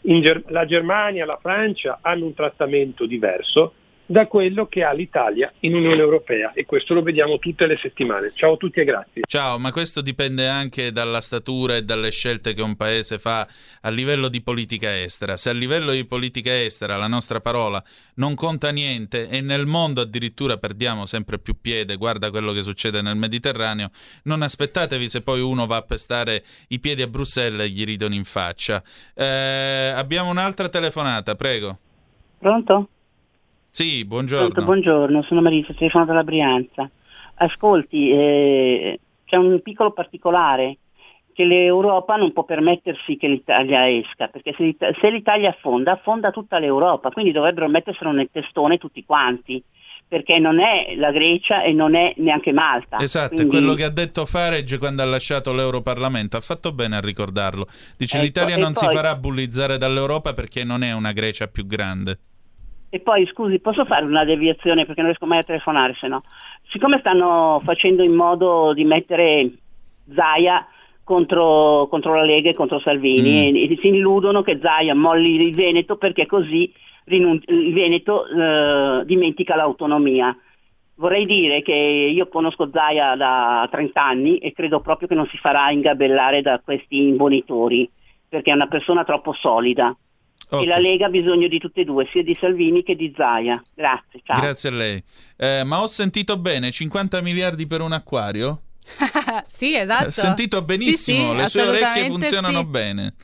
Ger- la Germania, la Francia hanno un trattamento diverso, da quello che ha l'Italia in Unione Europea e questo lo vediamo tutte le settimane. Ciao a tutti e grazie. Ciao, ma questo dipende anche dalla statura e dalle scelte che un paese fa a livello di politica estera. Se a livello di politica estera la nostra parola non conta niente e nel mondo addirittura perdiamo sempre più piede, guarda quello che succede nel Mediterraneo, non aspettatevi se poi uno va a pestare i piedi a Bruxelles e gli ridono in faccia. Eh, abbiamo un'altra telefonata, prego. Pronto? Sì, buongiorno. Pronto, buongiorno, sono Marisa, telefono dalla Brianza. Ascolti, eh, c'è un piccolo particolare che l'Europa non può permettersi che l'Italia esca, perché se, se l'Italia affonda, affonda tutta l'Europa, quindi dovrebbero metterselo nel testone tutti quanti perché non è la Grecia e non è neanche Malta. Esatto, Quindi... quello che ha detto Farage quando ha lasciato l'Europarlamento, ha fatto bene a ricordarlo. Dice ecco, l'Italia non poi... si farà bullizzare dall'Europa perché non è una Grecia più grande. E poi scusi, posso fare una deviazione perché non riesco mai a telefonare se no. Siccome stanno facendo in modo di mettere Zaia contro, contro la Lega e contro Salvini mm. e, e, si illudono che Zaia molli il Veneto perché così rinun- il Veneto eh, dimentica l'autonomia. Vorrei dire che io conosco Zaia da 30 anni e credo proprio che non si farà ingabellare da questi imbonitori perché è una persona troppo solida. Okay. E la Lega ha bisogno di tutte e due, sia di Salvini che di Zaia. Grazie, ciao. Grazie a lei. Eh, ma ho sentito bene, 50 miliardi per un acquario? sì, esatto. Ho sentito benissimo, sì, sì, le sue orecchie funzionano sì. bene.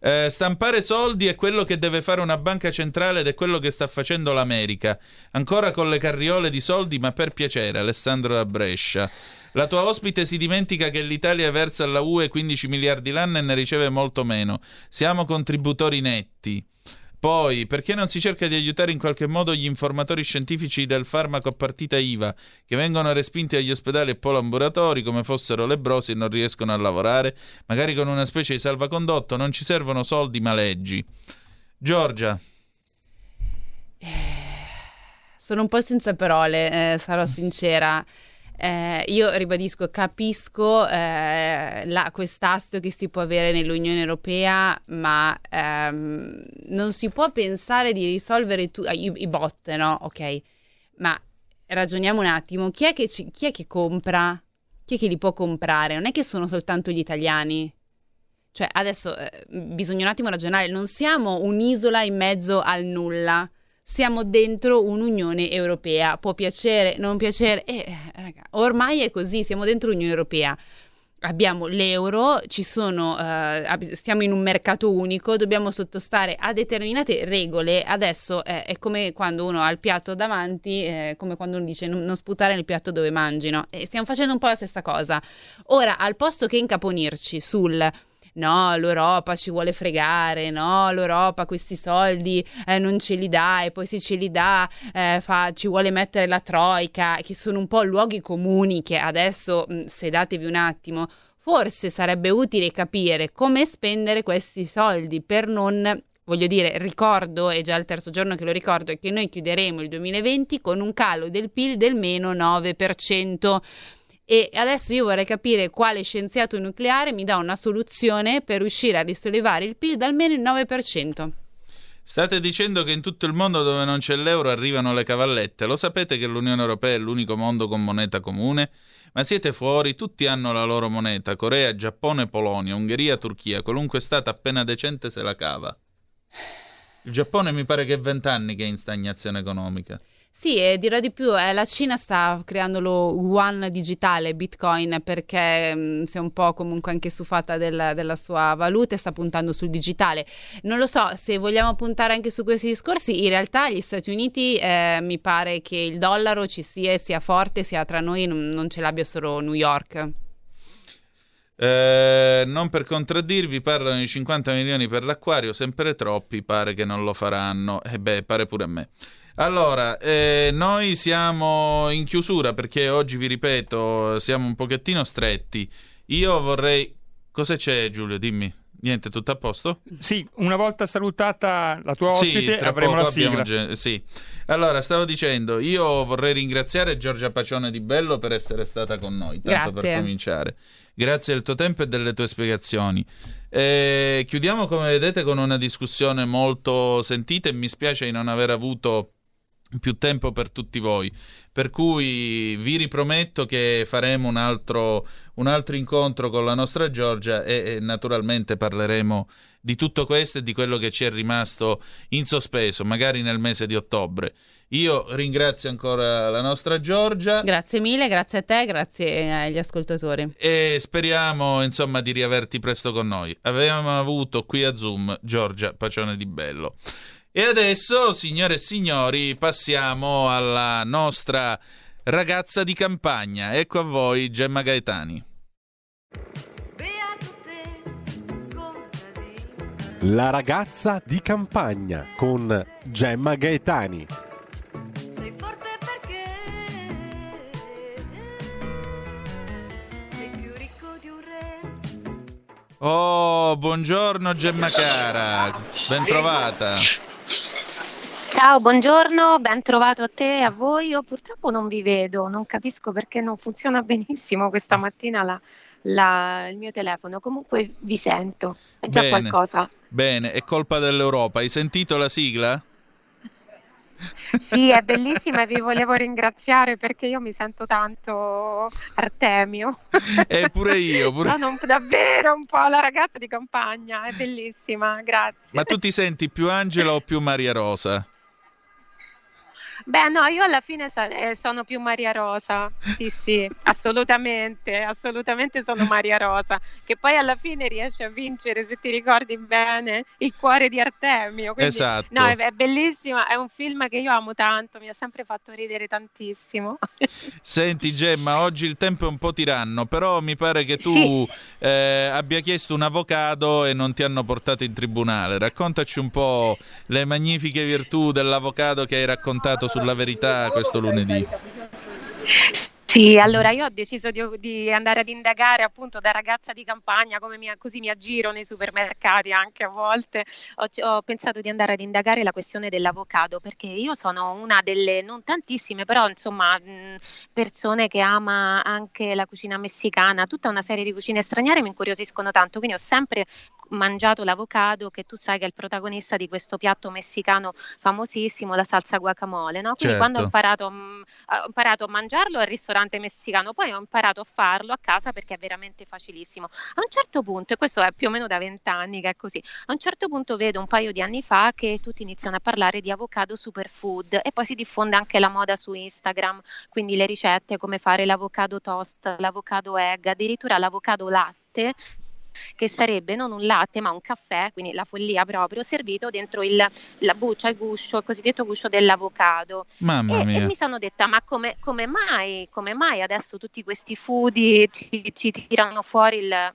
Eh, stampare soldi è quello che deve fare una banca centrale ed è quello che sta facendo l'America. Ancora con le carriole di soldi, ma per piacere, Alessandro da Brescia. La tua ospite si dimentica che l'Italia versa alla UE 15 miliardi l'anno e ne riceve molto meno. Siamo contributori netti. Poi, perché non si cerca di aiutare in qualche modo gli informatori scientifici del farmaco a partita IVA, che vengono respinti agli ospedali e poliambulatori come fossero lebrosi e non riescono a lavorare, magari con una specie di salvacondotto? Non ci servono soldi ma leggi. Giorgia. Eh, sono un po' senza parole, eh, sarò sincera. Eh, io ribadisco, capisco eh, la, quest'astio che si può avere nell'Unione Europea, ma ehm, non si può pensare di risolvere tu- i, i, bot, no? Ok, ma ragioniamo un attimo, chi è, che ci, chi è che compra? Chi è che li può comprare? Non è che sono soltanto gli italiani. Cioè, adesso eh, bisogna un attimo ragionare, non siamo un'isola in mezzo al nulla siamo dentro un'Unione Europea. Può piacere, non piacere, eh, raga, ormai è così, siamo dentro l'Unione Europea abbiamo l'euro, sono, eh, stiamo in un mercato unico, dobbiamo sottostare a determinate regole. Adesso eh, è come quando uno ha il piatto davanti, eh, come quando uno dice non, non, sputare nel piatto dove mangi, no? E stiamo facendo un po' la stessa cosa. Ora, al posto che incaponirci sul no, l'Europa ci vuole fregare, no, l'Europa questi soldi eh, non ce li dà e poi se ce li dà eh, fa, ci vuole mettere la troica, che sono un po' luoghi comuni che adesso sedatevi un attimo. Forse sarebbe utile capire come spendere questi soldi per non voglio dire, ricordo, è già il terzo giorno che lo ricordo, è che noi chiuderemo il 2020 con un calo del PIL del meno 9%. E adesso io vorrei capire quale scienziato nucleare mi dà una soluzione per riuscire a risollevare il PIL da almeno il 9%. State dicendo che in tutto il mondo dove non c'è l'euro arrivano le cavallette. Lo sapete che l'Unione Europea è l'unico mondo con moneta comune? Ma siete fuori, tutti hanno la loro moneta. Corea, Giappone, Polonia, Ungheria, Turchia. Qualunque Stato appena decente se la cava. Il Giappone mi pare che è vent'anni che è in stagnazione economica. Sì, e dirò di più, eh, la Cina sta creando lo yuan digitale, Bitcoin, perché mh, mm, si è un po' comunque anche stufata del, della sua valuta e sta puntando sul digitale. Non lo so, se vogliamo puntare anche su questi discorsi, in realtà gli Stati Uniti eh, mi pare che il dollaro ci sia sia forte, sia tra noi, non, non ce l'abbia solo New York. Eh, non per contraddirvi, parlano di 50 milioni per l'acquario, sempre troppi, pare che non lo faranno. E eh beh, pare pure a me. Allora, eh, noi siamo in chiusura perché oggi, vi ripeto, siamo un pochettino stretti. Io vorrei... Cosa c'è Giulio? Dimmi. Niente, tutto a posto? Sì, una volta salutata la tua ospite sì, avremo la sigla. Gen- sì. Allora, stavo dicendo, io vorrei ringraziare Giorgia Pacione di Bello per essere stata con noi, tanto Grazie. per cominciare. Grazie del tuo tempo e delle tue spiegazioni. Eh, chiudiamo, come vedete, con una discussione molto sentita e mi spiace di non aver avuto più tempo per tutti voi. Per cui vi riprometto che faremo un altro, un altro incontro con la nostra Giorgia e, e, naturalmente parleremo di tutto questo e di quello che ci è rimasto in sospeso, magari nel mese di ottobre. Io ringrazio ancora la nostra Giorgia. Grazie mille, grazie a te, grazie agli ascoltatori. E speriamo insomma di riaverti presto con noi. Avevamo avuto qui a Zoom Giorgia Pacione di Bello. E adesso, signore e signori, passiamo alla nostra ragazza di campagna. Ecco a voi Gemma Gaetani. La ragazza di campagna con Gemma Gaetani. Sei forte perché sei più ricco di un re. Oh, buongiorno Gemma cara, ben trovata. Ciao, buongiorno, ben trovato a te e a voi. Io purtroppo non vi vedo, non capisco perché non funziona benissimo questa mattina la, la, il mio telefono. Comunque vi sento, è già bene, qualcosa. Bene, è colpa dell'Europa. Hai sentito la sigla? Sì, è bellissima e vi volevo ringraziare perché io mi sento tanto Artemio. E pure io. Pure... Sono un, davvero un po' la ragazza di campagna, è bellissima, grazie. Ma tu ti senti più Angela o più Maria Rosa? Beh, no, io alla fine so- eh, sono più Maria Rosa. Sì, sì, assolutamente, assolutamente sono Maria Rosa, che poi alla fine riesce a vincere, se ti ricordi bene, il cuore di Artemio. Quindi, esatto. No, è, è bellissimo, è un film che io amo tanto, mi ha sempre fatto ridere tantissimo. Senti Gemma, oggi il tempo è un po' tiranno, però mi pare che tu sì. eh, abbia chiesto un avvocato e non ti hanno portato in tribunale. Raccontaci un po' le magnifiche virtù dell'avvocato che hai raccontato sulla verità questo lunedì. Sì, allora io ho deciso di, di, andare ad indagare appunto da ragazza di campagna, come mi, così mi aggiro nei supermercati anche a volte, ho, ho, pensato di andare ad indagare la questione dell'avocado perché io sono una delle, non tantissime, però insomma persone che ama anche la cucina messicana, tutta una serie di cucine straniere mi incuriosiscono tanto, quindi ho sempre mangiato l'avocado che tu sai che è il protagonista di questo piatto messicano famosissimo, la salsa guacamole, no? Quindi certo. quando ho imparato, mh, ho imparato a mangiarlo al ristorante ristorante messicano, poi ho imparato a farlo a casa perché è veramente facilissimo. A un certo punto, e questo è più o meno da vent'anni che è così, a un certo punto vedo un paio di anni fa che tutti iniziano a parlare di avocado superfood e poi si diffonde anche la moda su Instagram, quindi le ricette come fare l'avocado toast, l'avocado egg, addirittura l'avocado latte che sarebbe non un latte ma un caffè, quindi la follia proprio, servito dentro il, la buccia, il guscio, il cosiddetto guscio dell'avocado. Mamma e, mia. e mi sono detta, ma come, come, mai, come mai adesso tutti questi foodie ci, ci tirano fuori il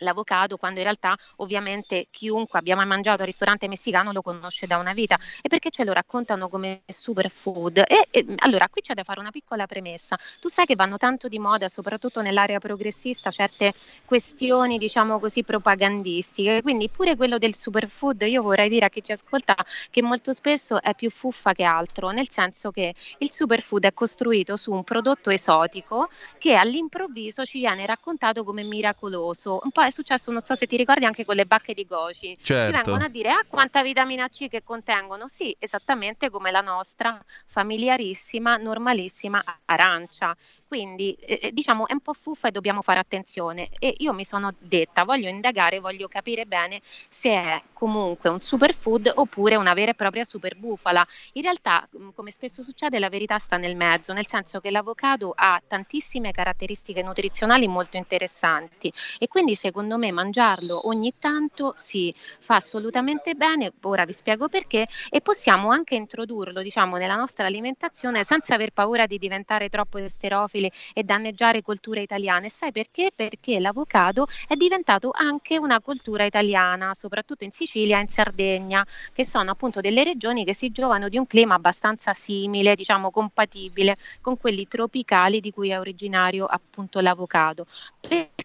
l'avocado quando in realtà ovviamente chiunque abbia mai mangiato al ristorante messicano lo conosce da una vita. E perché ce lo raccontano come superfood? E, e allora qui c'è da fare una piccola premessa. Tu sai che vanno tanto di moda soprattutto nell'area progressista certe questioni diciamo così propagandistiche. Quindi pure quello del superfood io vorrei dire a chi ci ascolta che molto spesso è più fuffa che altro nel senso che il superfood è costruito su un prodotto esotico che all'improvviso ci viene raccontato come miracoloso un po' è successo, non so se ti ricordi, anche con le bacche di goji. Certo. Ci vengono a dire, ah, quanta vitamina C che contengono? Sì, esattamente come la nostra familiarissima, normalissima arancia. Quindi, eh, eh, diciamo, è un po' fuffa e dobbiamo fare attenzione. E io mi sono detta, voglio indagare, voglio capire bene se è comunque un superfood oppure una vera e propria superbufala. In realtà, mm, come spesso succede, la verità sta nel mezzo, nel senso che l'avocado ha tantissime caratteristiche nutrizionali molto interessanti e quindi secondo me mangiarlo ogni tanto si fa assolutamente bene, ora vi spiego perché, e possiamo anche introdurlo diciamo, nella nostra alimentazione senza aver paura di diventare troppo esterofili e danneggiare culture italiane. Sai perché? Perché l'avocado è diventato anche una cultura italiana, soprattutto in Sicilia e in Sardegna, che sono appunto delle regioni che si giovano di un clima abbastanza simile, diciamo compatibile con quelli tropicali di cui è originario appunto l'avocado.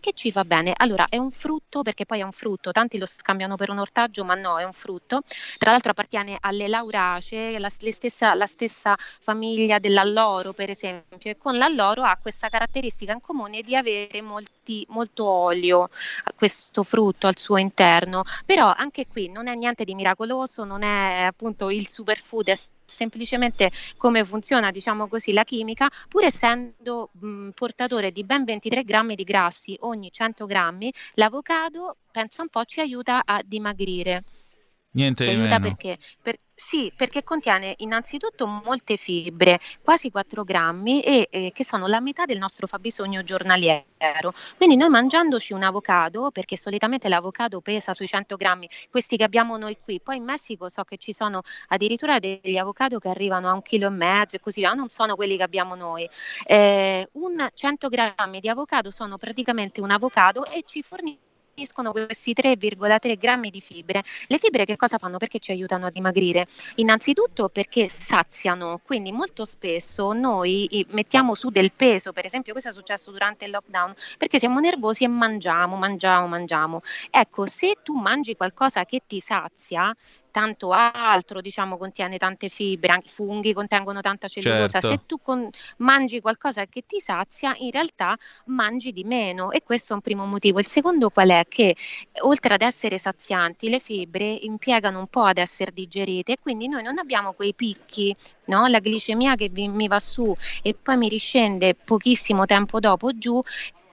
Perché ci va bene? Allora, è un frutto perché poi è un frutto, tanti lo scambiano per un ortaggio, ma no, è un frutto. Tra l'altro appartiene alle lauracee, la, stessa, la stessa famiglia dell'alloro, per esempio, e con l'alloro ha questa caratteristica in comune di avere molti, molto olio, questo frutto al suo interno. Però anche qui non è niente di miracoloso, non è appunto il superfood, è semplicemente come funziona diciamo così la chimica pur essendo mh, portatore di ben 23 grammi di grassi ogni 100 grammi l'avocado pensa un po' ci aiuta a dimagrire Niente ci aiuta perché? Per- sì, perché contiene innanzitutto molte fibre, quasi 4 grammi, e eh, che sono la metà del nostro fabbisogno giornaliero. Quindi noi mangiandoci un avocado, perché solitamente l'avocado pesa sui 100 grammi, questi che abbiamo noi qui, poi in Messico so che ci sono addirittura degli avocado che arrivano a un chilo e mezzo e così via, non sono quelli che abbiamo noi. Eh, un 100 grammi di avocado sono praticamente un avocado e ci forniscono forniscono questi 3,3 grammi di fibre. Le fibre che cosa fanno? Perché ci aiutano a dimagrire? Innanzitutto perché saziano, quindi molto spesso noi mettiamo su del peso, per esempio questo è successo durante il lockdown, perché siamo nervosi e mangiamo, mangiamo, mangiamo. Ecco, se tu mangi qualcosa che ti sazia, tanto altro, diciamo, contiene tante fibre, anche i funghi contengono tanta cellulosa. Certo. Se tu con- mangi qualcosa che ti sazia, in realtà mangi di meno e questo è un primo motivo. Il secondo qual è? Che oltre ad essere sazianti, le fibre impiegano un po' ad essere digerite e quindi noi non abbiamo quei picchi, no? La glicemia che vi- mi va su e poi mi riscende pochissimo tempo dopo giù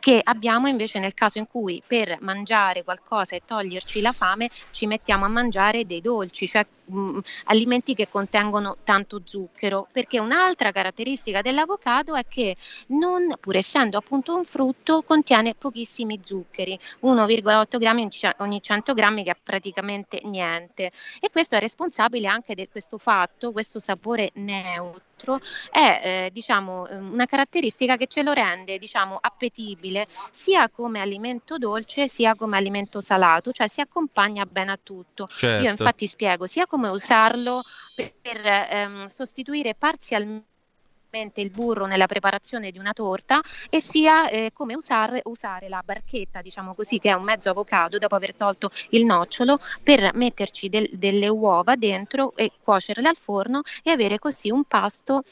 che abbiamo invece nel caso in cui per mangiare qualcosa e toglierci la fame ci mettiamo a mangiare dei dolci, cioè mh, alimenti che contengono tanto zucchero, perché un'altra caratteristica dell'avocado è che non, pur essendo appunto un frutto, contiene pochissimi zuccheri, 1,8 grammi ogni 100 grammi che è praticamente niente. E questo è responsabile anche di questo fatto, questo sapore neutro è eh, diciamo una caratteristica che ce lo rende diciamo appetibile sia come alimento dolce sia come alimento salato, cioè si accompagna bene a tutto. Certo. Io infatti spiego sia come usarlo per, per ehm, sostituire parzialmente il burro nella preparazione di una torta e sia eh, come usare, usare la barchetta, diciamo così, che è un mezzo avocado dopo aver tolto il nocciolo per metterci del, delle uova dentro e cuocerle al forno e avere così un pasto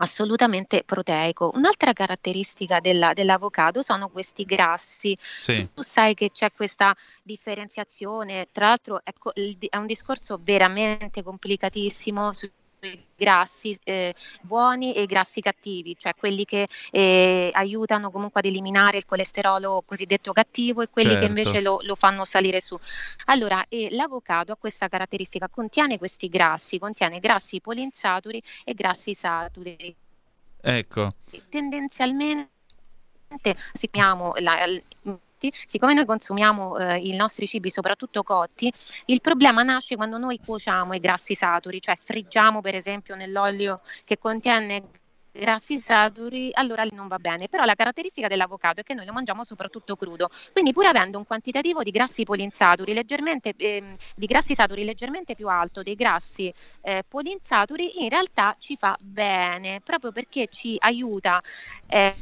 assolutamente proteico. Un'altra caratteristica della, dell'avocado sono questi grassi. Sì. Tu sai che c'è questa differenziazione, tra l'altro ecco, è un discorso veramente complicatissimo sui i grassi eh, buoni e i grassi cattivi, cioè quelli che eh, aiutano comunque ad eliminare il colesterolo cosiddetto cattivo e quelli certo. che invece lo, lo, fanno salire su. Allora, eh, l'avocado ha questa caratteristica, contiene questi grassi, contiene grassi polinsaturi e grassi saturi. Ecco. Tendenzialmente siamo la, siccome noi consumiamo eh, i nostri cibi soprattutto cotti, il problema nasce quando noi cuociamo i grassi saturi, cioè friggiamo per esempio nell'olio che contiene grassi saturi, allora non va bene. Però la caratteristica dell'avocado è che noi lo mangiamo soprattutto crudo, quindi pur avendo un quantitativo di grassi polinsaturi leggermente, eh, di grassi saturi leggermente più alto dei grassi eh, polinsaturi, in realtà ci fa bene, proprio perché ci aiuta. Eh,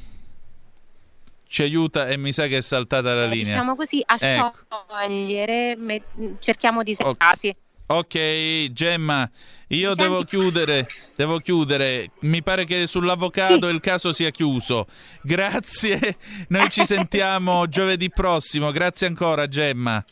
ci aiuta e mi sa che è saltata la eh, linea. Diciamo così, a ecco. sciogliere, me- cerchiamo di separarsi. Ok, Gemma, io devo chiudere, devo chiudere. Mi pare che sull'avvocato sì. il caso sia chiuso. Grazie, noi ci sentiamo giovedì prossimo. Grazie ancora, Gemma.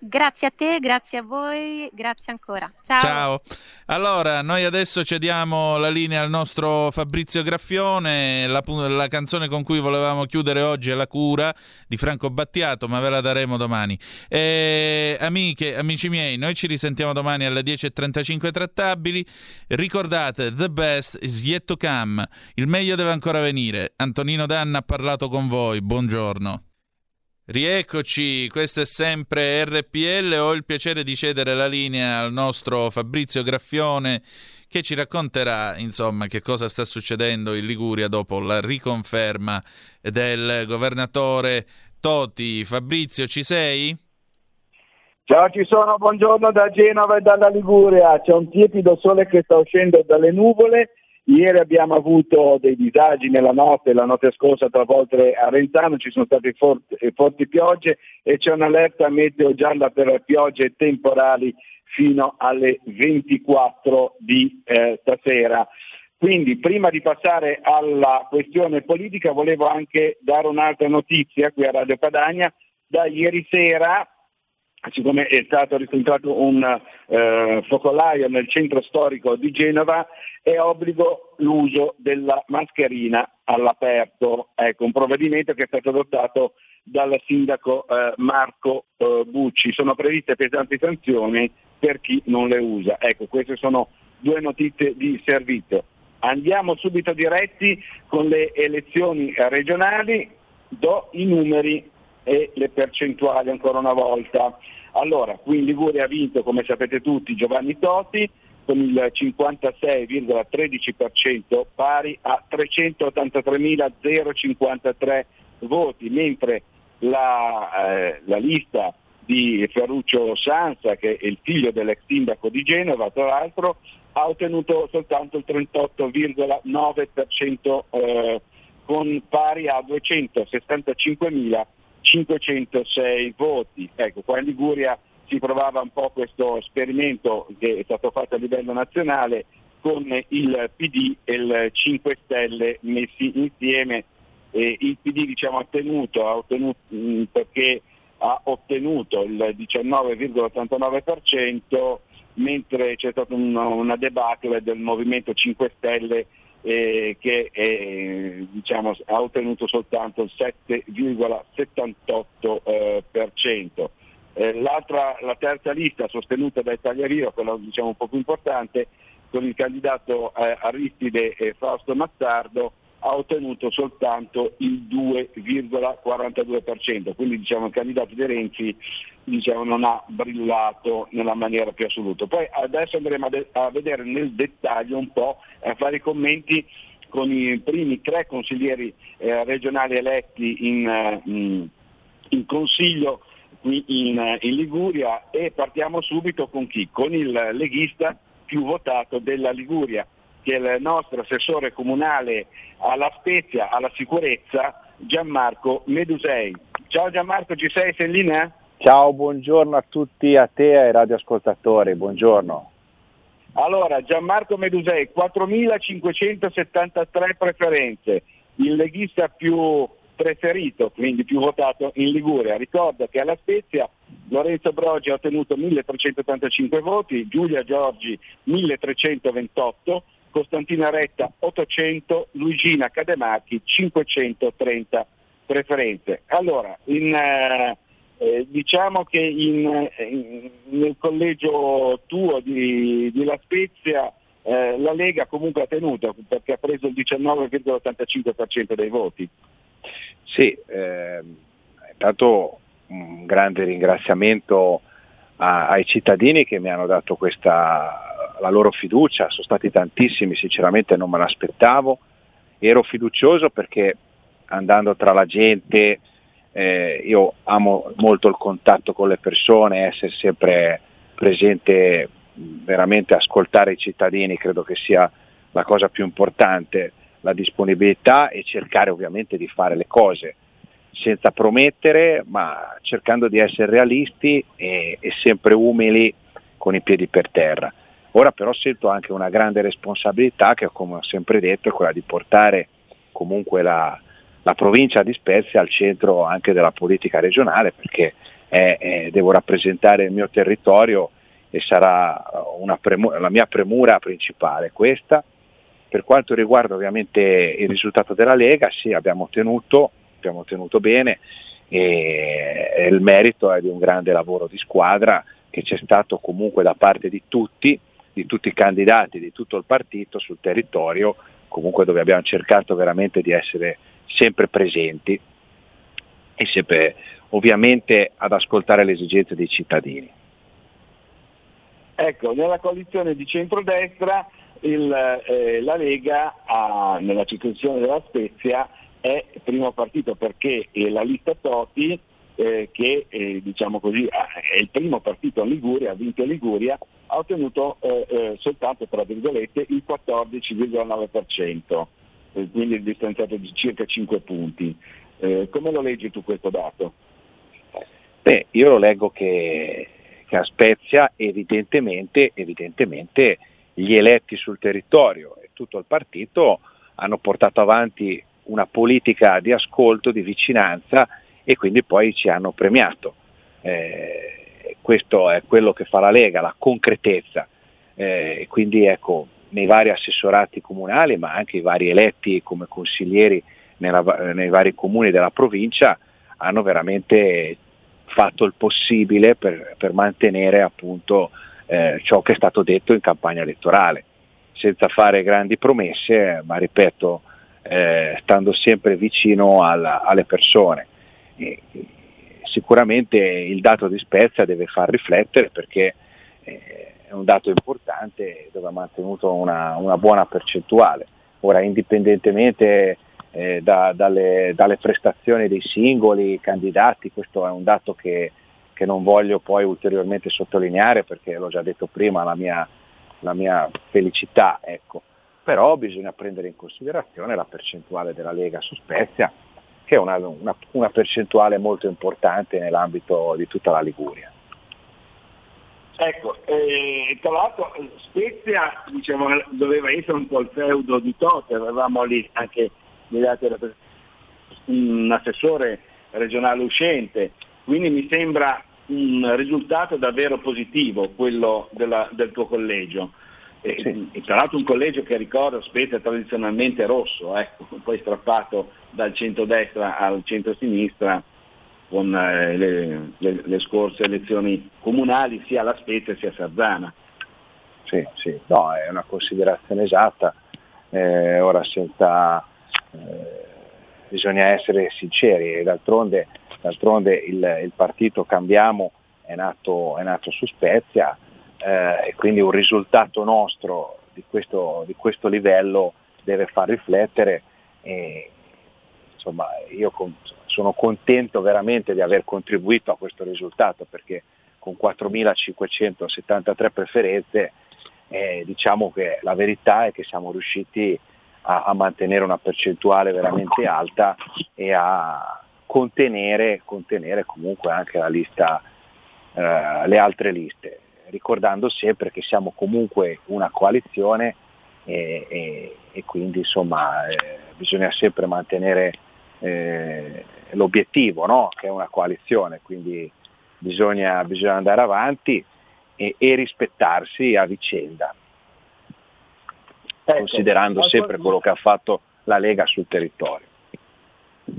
Grazie a te, grazie a voi, grazie ancora. Ciao. Ciao. Allora, noi adesso cediamo la linea al nostro Fabrizio Graffione. La, la, canzone con cui volevamo chiudere oggi è La cura di Franco Battiato, ma ve la daremo domani. E, amiche, amici miei, noi ci risentiamo domani alle 10.35 trattabili. Ricordate, the best is yet to come. Il meglio deve ancora venire. Antonino Danna ha parlato con voi. Buongiorno. Rieccoci, questo è sempre RPL. Ho il piacere di cedere la linea al nostro Fabrizio Graffione che ci racconterà insomma che cosa sta succedendo in Liguria dopo la riconferma del governatore Toti. Fabrizio, ci sei? Ciao, ci sono, buongiorno da Genova e dalla Liguria. C'è un tiepido sole che sta uscendo dalle nuvole Ieri abbiamo avuto dei disagi nella notte, la notte scorsa tra volte a Renzano ci sono state forti, forti piogge e c'è un'allerta meteo gialla per piogge temporali fino alle 24 di eh, stasera. Quindi prima di passare alla questione politica volevo anche dare un'altra notizia qui a Radio Padania. Da ieri sera siccome è stato riscontrato un eh, focolaio nel centro storico di Genova, è obbligo l'uso della mascherina all'aperto. Ecco, un provvedimento che è stato adottato dal sindaco eh, Marco eh, Bucci. Sono previste pesanti sanzioni per chi non le usa. Ecco, queste sono due notizie di servizio. Andiamo subito diretti con le elezioni regionali, do i numeri e le percentuali ancora una volta. Allora, qui in Liguria ha vinto, come sapete tutti, Giovanni Totti con il 56,13% pari a 383.053 voti, mentre la, eh, la lista di Ferruccio Sanza, che è il figlio dell'ex sindaco di Genova, tra l'altro, ha ottenuto soltanto il 38,9% eh, con pari a 265.000 506 voti. Ecco, qua in Liguria si provava un po' questo esperimento che è stato fatto a livello nazionale con il PD e il 5 Stelle messi insieme. Eh, il PD diciamo, ha ottenuto, ha ottenuto mm, perché ha ottenuto il 19,89% mentre c'è stata una debacle del Movimento 5 Stelle eh, che eh, diciamo, ha ottenuto soltanto il 7,78%. Eh, eh, la terza lista sostenuta da Italia Viva, quella diciamo, un po' più importante, con il candidato eh, Aristide Fausto Mazzardo, ha ottenuto soltanto il 2,42%, quindi diciamo, il candidato di Renzi diciamo, non ha brillato nella maniera più assoluta. Poi adesso andremo a, de- a vedere nel dettaglio un po', a fare i commenti con i primi tre consiglieri eh, regionali eletti in, uh, in consiglio qui in, in, Liguria e partiamo subito con chi? Con il leghista più votato della Liguria, che il nostro assessore comunale alla Spezia, alla sicurezza, Gianmarco Medusei. Ciao Gianmarco, ci sei? Sei in linea? Ciao, buongiorno a tutti, a te e ai radioascoltatori, buongiorno. Allora, Gianmarco Medusei, 4.573 preferenze, il leghista più preferito, quindi più votato in Liguria. Ricordo che alla Spezia Lorenzo Brogi ha ottenuto 1385 voti, Giulia Giorgi 1328, Costantina Retta 800, Luigina Cademacchi 530 preferenze. Allora, in, eh, eh, diciamo che in, in, nel collegio tuo di, di La Spezia eh, la Lega comunque ha tenuto perché ha preso il 19,85% dei voti. Sì, eh, intanto un grande ringraziamento a, ai cittadini che mi hanno dato questa, la loro fiducia, sono stati tantissimi, sinceramente non me l'aspettavo, ero fiducioso perché andando tra la gente, eh, io amo molto il contatto con le persone, essere sempre presente, veramente ascoltare i cittadini, credo che sia la cosa più importante, la disponibilità e cercare ovviamente di fare le cose senza promettere, ma cercando di essere realisti e, e sempre umili con i piedi per terra. Ora però sento anche una grande responsabilità che come ho sempre detto è quella di portare comunque la, la provincia di Spezia al centro anche della politica regionale perché è, è, devo rappresentare il mio territorio e sarà premura, la mia premura principale questa. Per quanto riguarda ovviamente il risultato della Lega, sì, abbiamo ottenuto, abbiamo ottenuto bene e il merito è di un grande lavoro di squadra che c'è stato comunque da parte di tutti, di tutti i candidati, di tutto il partito sul territorio, comunque dove abbiamo cercato veramente di essere sempre presenti e sempre ovviamente ad ascoltare le esigenze dei cittadini. Ecco, nella coalizione di centrodestra il, eh, la Lega ha, nella circoscrizione della Spezia è primo partito perché la lista Toti eh, che eh, diciamo così, è il primo partito a Liguria, ha vinto Liguria, ha ottenuto eh, eh soltanto tra virgolette il 14,9%. Eh, quindi distanziato di circa 5 punti. Eh, come lo leggi tu questo dato? Beh, io lo leggo che, che a Spezia evidentemente, evidentemente gli eletti sul territorio e tutto il partito hanno portato avanti una politica di ascolto, di vicinanza e quindi poi ci hanno premiato. Eh, questo è quello che fa la Lega, la concretezza. Eh, quindi ecco, nei vari assessorati comunali, ma anche i vari eletti come consiglieri nella, nei vari comuni della provincia, hanno veramente fatto il possibile per, per mantenere appunto eh, ciò che è stato detto in campagna elettorale, senza fare grandi promesse, ma ripeto, eh, stando sempre vicino alla, alle persone. Sicuramente il dato di Spezia deve far riflettere perché eh, è un dato importante dove ha mantenuto una, una buona percentuale. Ora, indipendentemente eh, da, dalle, dalle, prestazioni dei singoli candidati, questo è un dato che, che, non voglio poi ulteriormente sottolineare perché l'ho già detto prima, la mia, la mia felicità, ecco. però bisogna prendere in considerazione la percentuale della Lega su Spezia, che è una, una, una percentuale molto importante nell'ambito di tutta la Liguria. Ecco, eh, tra l'altro Spezia diciamo, doveva essere un po' il feudo di Tote, avevamo lì anche un assessore regionale uscente, quindi mi sembra un risultato davvero positivo quello della, del tuo collegio. E, sì. e tra l'altro un collegio che ricordo Spezia tradizionalmente rosso, ecco, poi strappato dal centro-destra al centro-sinistra con eh, le, le, le, scorse elezioni comunali sia alla Spezia sia a Sarzana. Sì, sì, no, è una considerazione esatta, eh, ora senza, eh, bisogna essere sinceri d'altronde, d'altronde il, il, partito Cambiamo è nato, è nato su Spezia eh, e quindi un risultato nostro di questo, di questo livello deve far riflettere e, insomma, io con, sono contento veramente di aver contribuito a questo risultato perché con 4.573 preferenze eh, diciamo che la verità è che siamo riusciti a, a, mantenere una percentuale veramente alta e a contenere, contenere comunque anche lista, eh, le altre liste, ricordando sempre che siamo comunque una coalizione e, e, e quindi insomma eh, bisogna sempre mantenere eh, l'obiettivo, no? che è una coalizione, quindi bisogna, bisogna andare avanti e, e, rispettarsi a vicenda, ecco, considerando sempre quello che ha fatto la Lega sul territorio.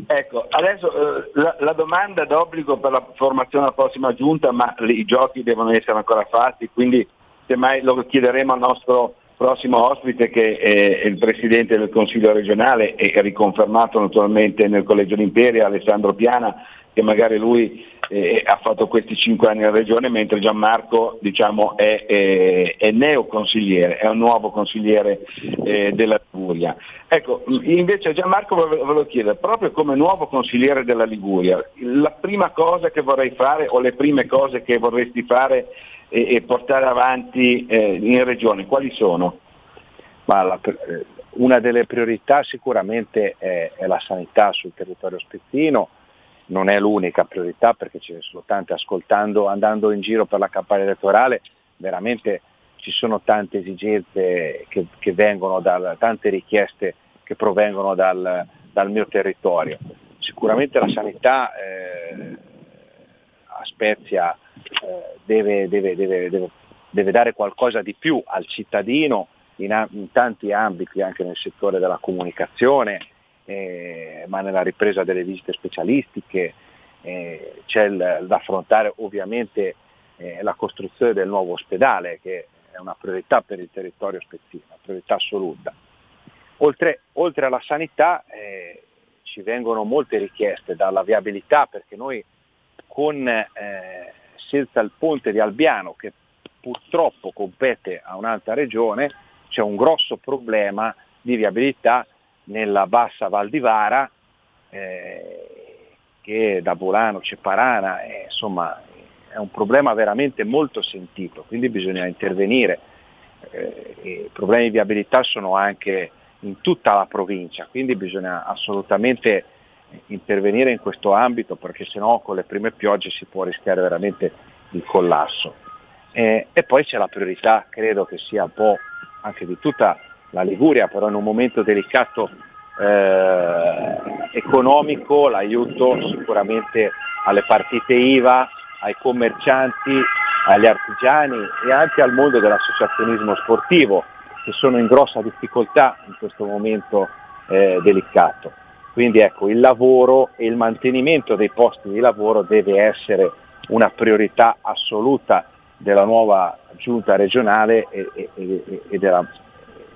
Ecco, adesso eh, la, la, domanda d'obbligo per la formazione della prossima giunta, ma i giochi devono essere ancora fatti, quindi semmai lo chiederemo al nostro prossimo ospite che è il Presidente del Consiglio regionale e riconfermato naturalmente nel Collegio d'Imperia, Alessandro Piana, che magari lui eh, ha fatto questi cinque anni in regione, mentre Gianmarco diciamo, è, è, è neoconsigliere, è un nuovo consigliere eh, della Liguria. Ecco, invece Gianmarco volevo chiedere, proprio come nuovo consigliere della Liguria, la prima cosa che vorrei fare o le prime cose che vorresti fare e, e portare avanti eh, in regione, quali sono? La, eh, una delle priorità sicuramente è, è la sanità sul territorio spezzino, non è l'unica priorità perché ce ne sono tante, ascoltando, andando in giro per la campagna elettorale, veramente ci sono tante esigenze che, che vengono dal, tante richieste che provengono dal, dal mio territorio. Sicuramente la sanità eh, a Spezia deve, deve, deve, deve, dare qualcosa di più al cittadino in, in tanti ambiti, anche nel settore della comunicazione, eh, ma nella ripresa delle visite specialistiche, eh, c'è da affrontare ovviamente eh, la costruzione del nuovo ospedale che è una priorità per il territorio spezzino, una priorità assoluta. Oltre, oltre alla sanità eh, ci vengono molte richieste dalla viabilità perché noi con eh, senza il ponte di Albiano che purtroppo compete a un'altra regione c'è un grosso problema di viabilità nella bassa Val di Vara, eh, che da Bolano, Ceparana, eh, insomma è un problema veramente molto sentito, quindi bisogna intervenire. Eh, I problemi di viabilità sono anche in tutta la provincia, quindi bisogna assolutamente intervenire in questo ambito perché sennò con le prime piogge si può rischiare veramente il collasso. Eh, e poi c'è la priorità, credo che sia un po' anche di tutta la Liguria, però in un momento delicato eh, economico, l'aiuto sicuramente alle partite IVA, ai commercianti, agli artigiani e anche al mondo dell'associazionismo sportivo che sono in grossa difficoltà in questo momento eh, delicato. Quindi ecco, il lavoro e il mantenimento dei posti di lavoro deve essere una priorità assoluta della nuova giunta regionale e, e, e, della,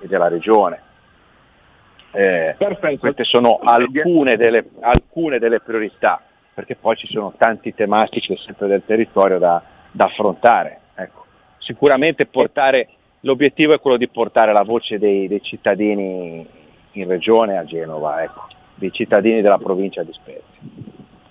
e della, regione. Eh, queste sono alcune delle, alcune delle, priorità, perché poi ci sono tanti tematiche sempre del territorio da, da affrontare. Ecco. Sicuramente portare, l'obiettivo è quello di portare la voce dei, dei cittadini in regione a Genova, ecco, dei cittadini della provincia di Spezia.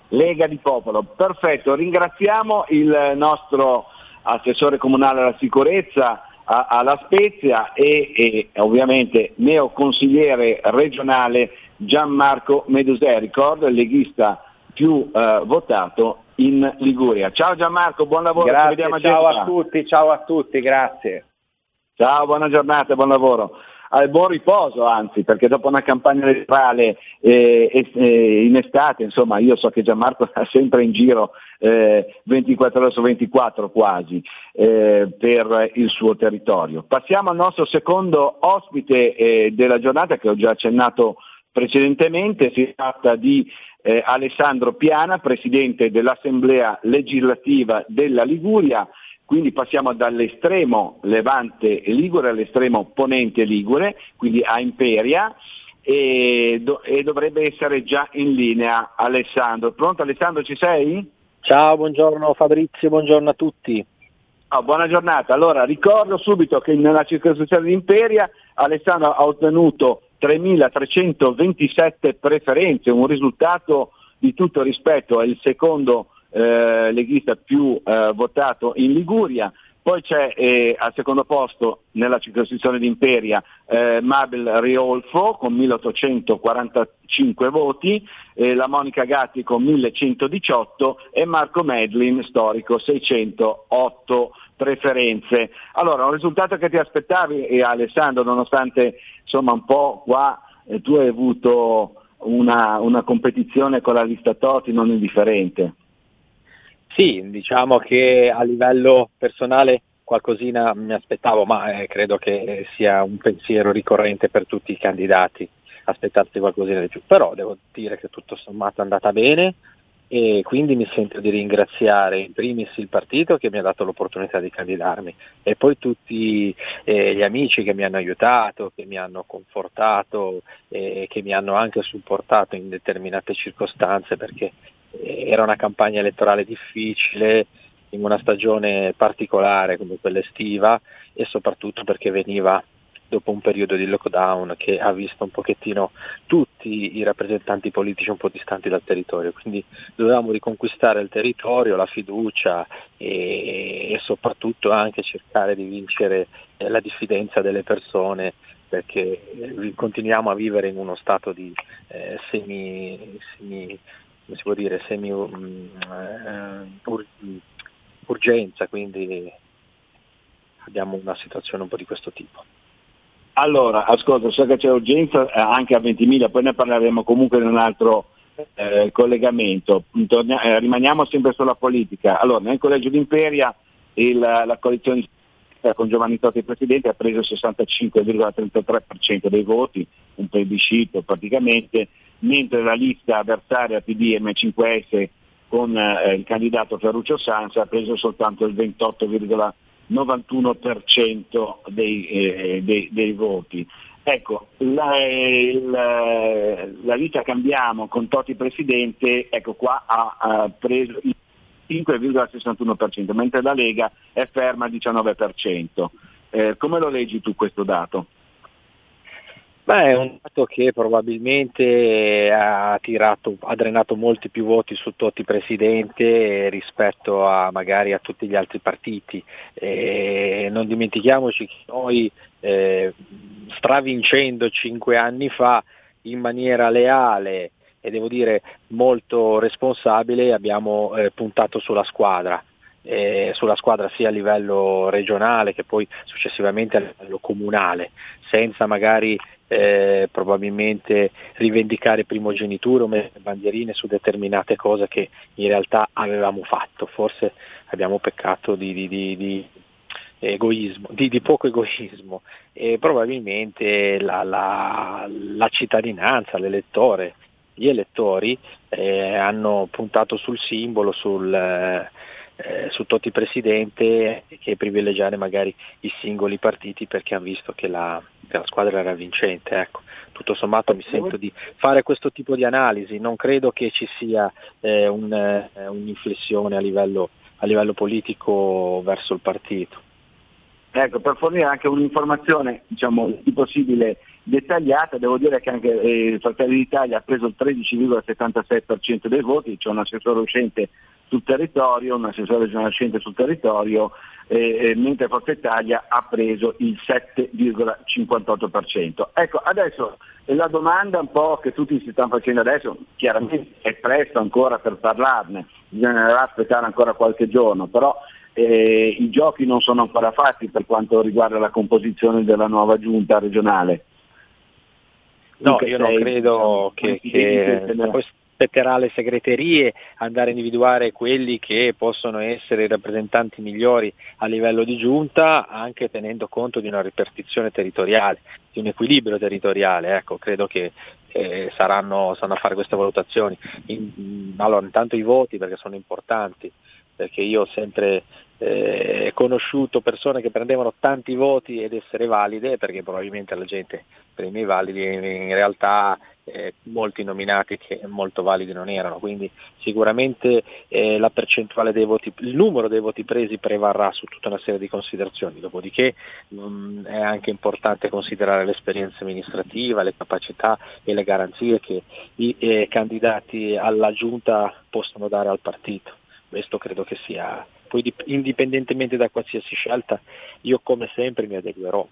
Lega di Popolo, perfetto, ringraziamo il nostro assessore comunale alla sicurezza alla Spezia e, e ovviamente neoconsigliere regionale Gianmarco Medusè, ricordo il leghista più eh, votato in Liguria. Ciao Gianmarco, buon lavoro. Grazie, a ciao a tutti, ciao a tutti, grazie. Ciao, buona giornata, buon lavoro al buon riposo anzi, perché dopo una campagna elettorale eh, eh, in estate, insomma, io so che Gianmarco è sempre in giro eh, 24 ore su 24 quasi eh, per il suo territorio. Passiamo al nostro secondo ospite eh, della giornata che ho già accennato precedentemente, si tratta di eh, Alessandro Piana, Presidente dell'Assemblea legislativa della Liguria, quindi passiamo dall'estremo levante ligure all'estremo ponente ligure, quindi a Imperia, e, do- e, dovrebbe essere già in linea Alessandro. Pronto Alessandro, ci sei? Ciao, buongiorno Fabrizio, buongiorno a tutti. Oh, buona giornata. Allora, ricordo subito che nella circoscrizione di Imperia Alessandro ha ottenuto 3.327 preferenze, un risultato di tutto rispetto, è il secondo eh, leghista più eh, votato in Liguria. Poi c'è eh, al secondo posto nella circoscrizione di Imperia eh, Mabel Riolfo con 1845 voti, eh, la Monica Gatti con 1118 e Marco Medlin, storico, 608 preferenze. Allora, un risultato che ti aspettavi, eh, Alessandro, nonostante insomma un po' qua eh, tu hai avuto una, una competizione con la lista Toti non indifferente. Sì, diciamo che a livello personale qualcosina mi aspettavo, ma eh, credo che sia un pensiero ricorrente per tutti i candidati aspettarsi qualcosina di più. Però devo dire che tutto sommato è andata bene e quindi mi sento di ringraziare in primis il partito che mi ha dato l'opportunità di candidarmi e poi tutti eh, gli amici che mi hanno aiutato, che mi hanno confortato e che mi hanno anche supportato in determinate circostanze perché eh, era una campagna elettorale difficile in una stagione particolare come quella estiva e soprattutto perché veniva dopo un periodo di lockdown che ha visto un pochettino tutti i rappresentanti politici un po' distanti dal territorio, quindi dovevamo riconquistare il territorio, la fiducia e, e soprattutto anche cercare di vincere eh, la diffidenza delle persone perché eh, continuiamo a vivere in uno stato di eh, semi, semi, si può dire, semi um, uh, urgenza, quindi abbiamo una situazione un po' di questo tipo. Allora, ascolta, so che c'è urgenza eh, anche a 20.000, poi ne parleremo comunque in un altro eh, collegamento. Tornia, eh, rimaniamo sempre sulla politica. Allora, nel Collegio d'Imperia il, la coalizione con Giovanni Totti Presidente ha preso il 65,33% dei voti, un plebiscito praticamente, mentre la lista avversaria PD M5S con eh, il candidato Ferruccio Sanza ha preso soltanto il 28,33%. 91% dei, eh, dei, dei, voti. Ecco, la, la, la, lista Cambiamo con Totti Presidente, ecco qua ha, ha preso il 5,61%, mentre la Lega è ferma al 19%. Eh, come lo leggi tu questo dato? Beh, è un dato che probabilmente ha, tirato, ha drenato molti più voti su Totti Presidente rispetto a magari a tutti gli altri partiti. E non dimentichiamoci che noi eh, stravincendo cinque anni fa in maniera leale e devo dire molto responsabile abbiamo eh, puntato sulla squadra. Eh, sulla squadra sia a livello regionale che poi successivamente a livello comunale, senza magari eh, probabilmente rivendicare primogenitura o bandierine su determinate cose che in realtà avevamo fatto, forse abbiamo peccato di, di, di, di egoismo, di, di, poco egoismo. E probabilmente la, la, la cittadinanza, l'elettore, gli elettori eh, hanno puntato sul simbolo, sul, eh, su Totti Presidente che privilegiare magari i singoli partiti perché hanno visto che la, che la squadra era vincente. Ecco. Tutto sommato mi sento di fare questo tipo di analisi, non credo che ci sia eh, un, eh, un'inflessione a livello, a livello politico verso il partito. Ecco, per fornire anche un'informazione diciamo, più possibile dettagliata, devo dire che anche eh, Fratelli d'Italia ha preso il 13,76% dei voti, c'è un assessore uscente sul territorio, un assessore regionale sul territorio, eh, mentre Forza Italia ha preso il 7,58%. Ecco, adesso la domanda un po' che tutti si stanno facendo adesso, chiaramente è presto ancora per parlarne, bisognerà aspettare ancora qualche giorno, però eh, i giochi non sono ancora fatti per quanto riguarda la composizione della nuova giunta regionale. No, io non credo che, che spetterà alle segreterie andare a individuare quelli che possono essere i rappresentanti migliori a livello di giunta, anche tenendo conto di una ripartizione territoriale, di un equilibrio territoriale. Ecco, credo che eh, saranno, saranno, a fare queste valutazioni. In, allora, intanto i voti perché sono importanti, perché io ho sempre eh, conosciuto persone che prendevano tanti voti ed essere valide, perché probabilmente la gente prende i validi in realtà eh, molti nominati che molto validi non erano, quindi sicuramente eh, la percentuale dei voti, il numero dei voti presi prevarrà su tutta una serie di considerazioni, dopodiché mh, mm, è anche importante considerare l'esperienza amministrativa, le capacità e le garanzie che i eh, candidati alla giunta possono dare al partito. Questo credo che sia, poi indipendentemente da qualsiasi scelta, io come sempre mi adeguerò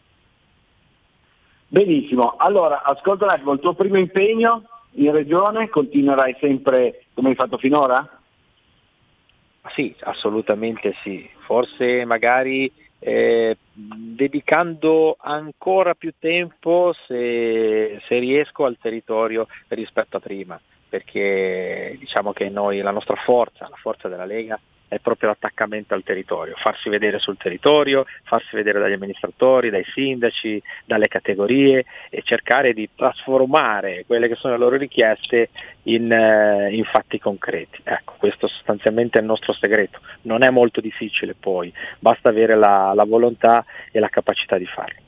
Benissimo, allora ascolta un attimo, il tuo primo impegno in regione continuerai sempre come hai fatto finora? Sì, assolutamente sì, forse magari eh, dedicando ancora più tempo se, se, riesco al territorio rispetto a prima, perché diciamo che noi, la nostra forza, la forza della Lega è proprio l'attaccamento al territorio, farsi vedere sul territorio, farsi vedere dagli amministratori, dai sindaci, dalle categorie e cercare di trasformare quelle che sono le loro richieste in, eh, in fatti concreti. Ecco, questo sostanzialmente è il nostro segreto, non è molto difficile poi, basta avere la, la volontà e la capacità di farlo.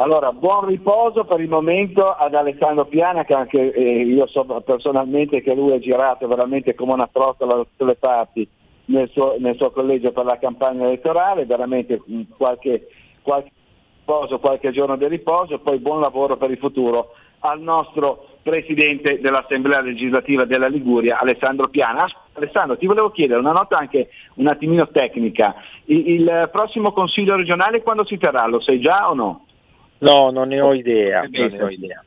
Allora, buon riposo per il momento ad Alessandro Piana, che anche eh, io so personalmente che lui è girato veramente come una trottola da tutte le parti nel suo, nel suo collegio per la campagna elettorale, veramente mm, qualche, qualche riposo, qualche giorno di riposo, poi buon lavoro per il futuro al nostro Presidente dell'Assemblea legislativa della Liguria, Alessandro Piana. Alessandro, ti volevo chiedere una nota anche un attimino tecnica. Il, il prossimo Consiglio regionale quando si terrà? Lo sai già o no? No, non ne ho idea. Non, ne ho idea.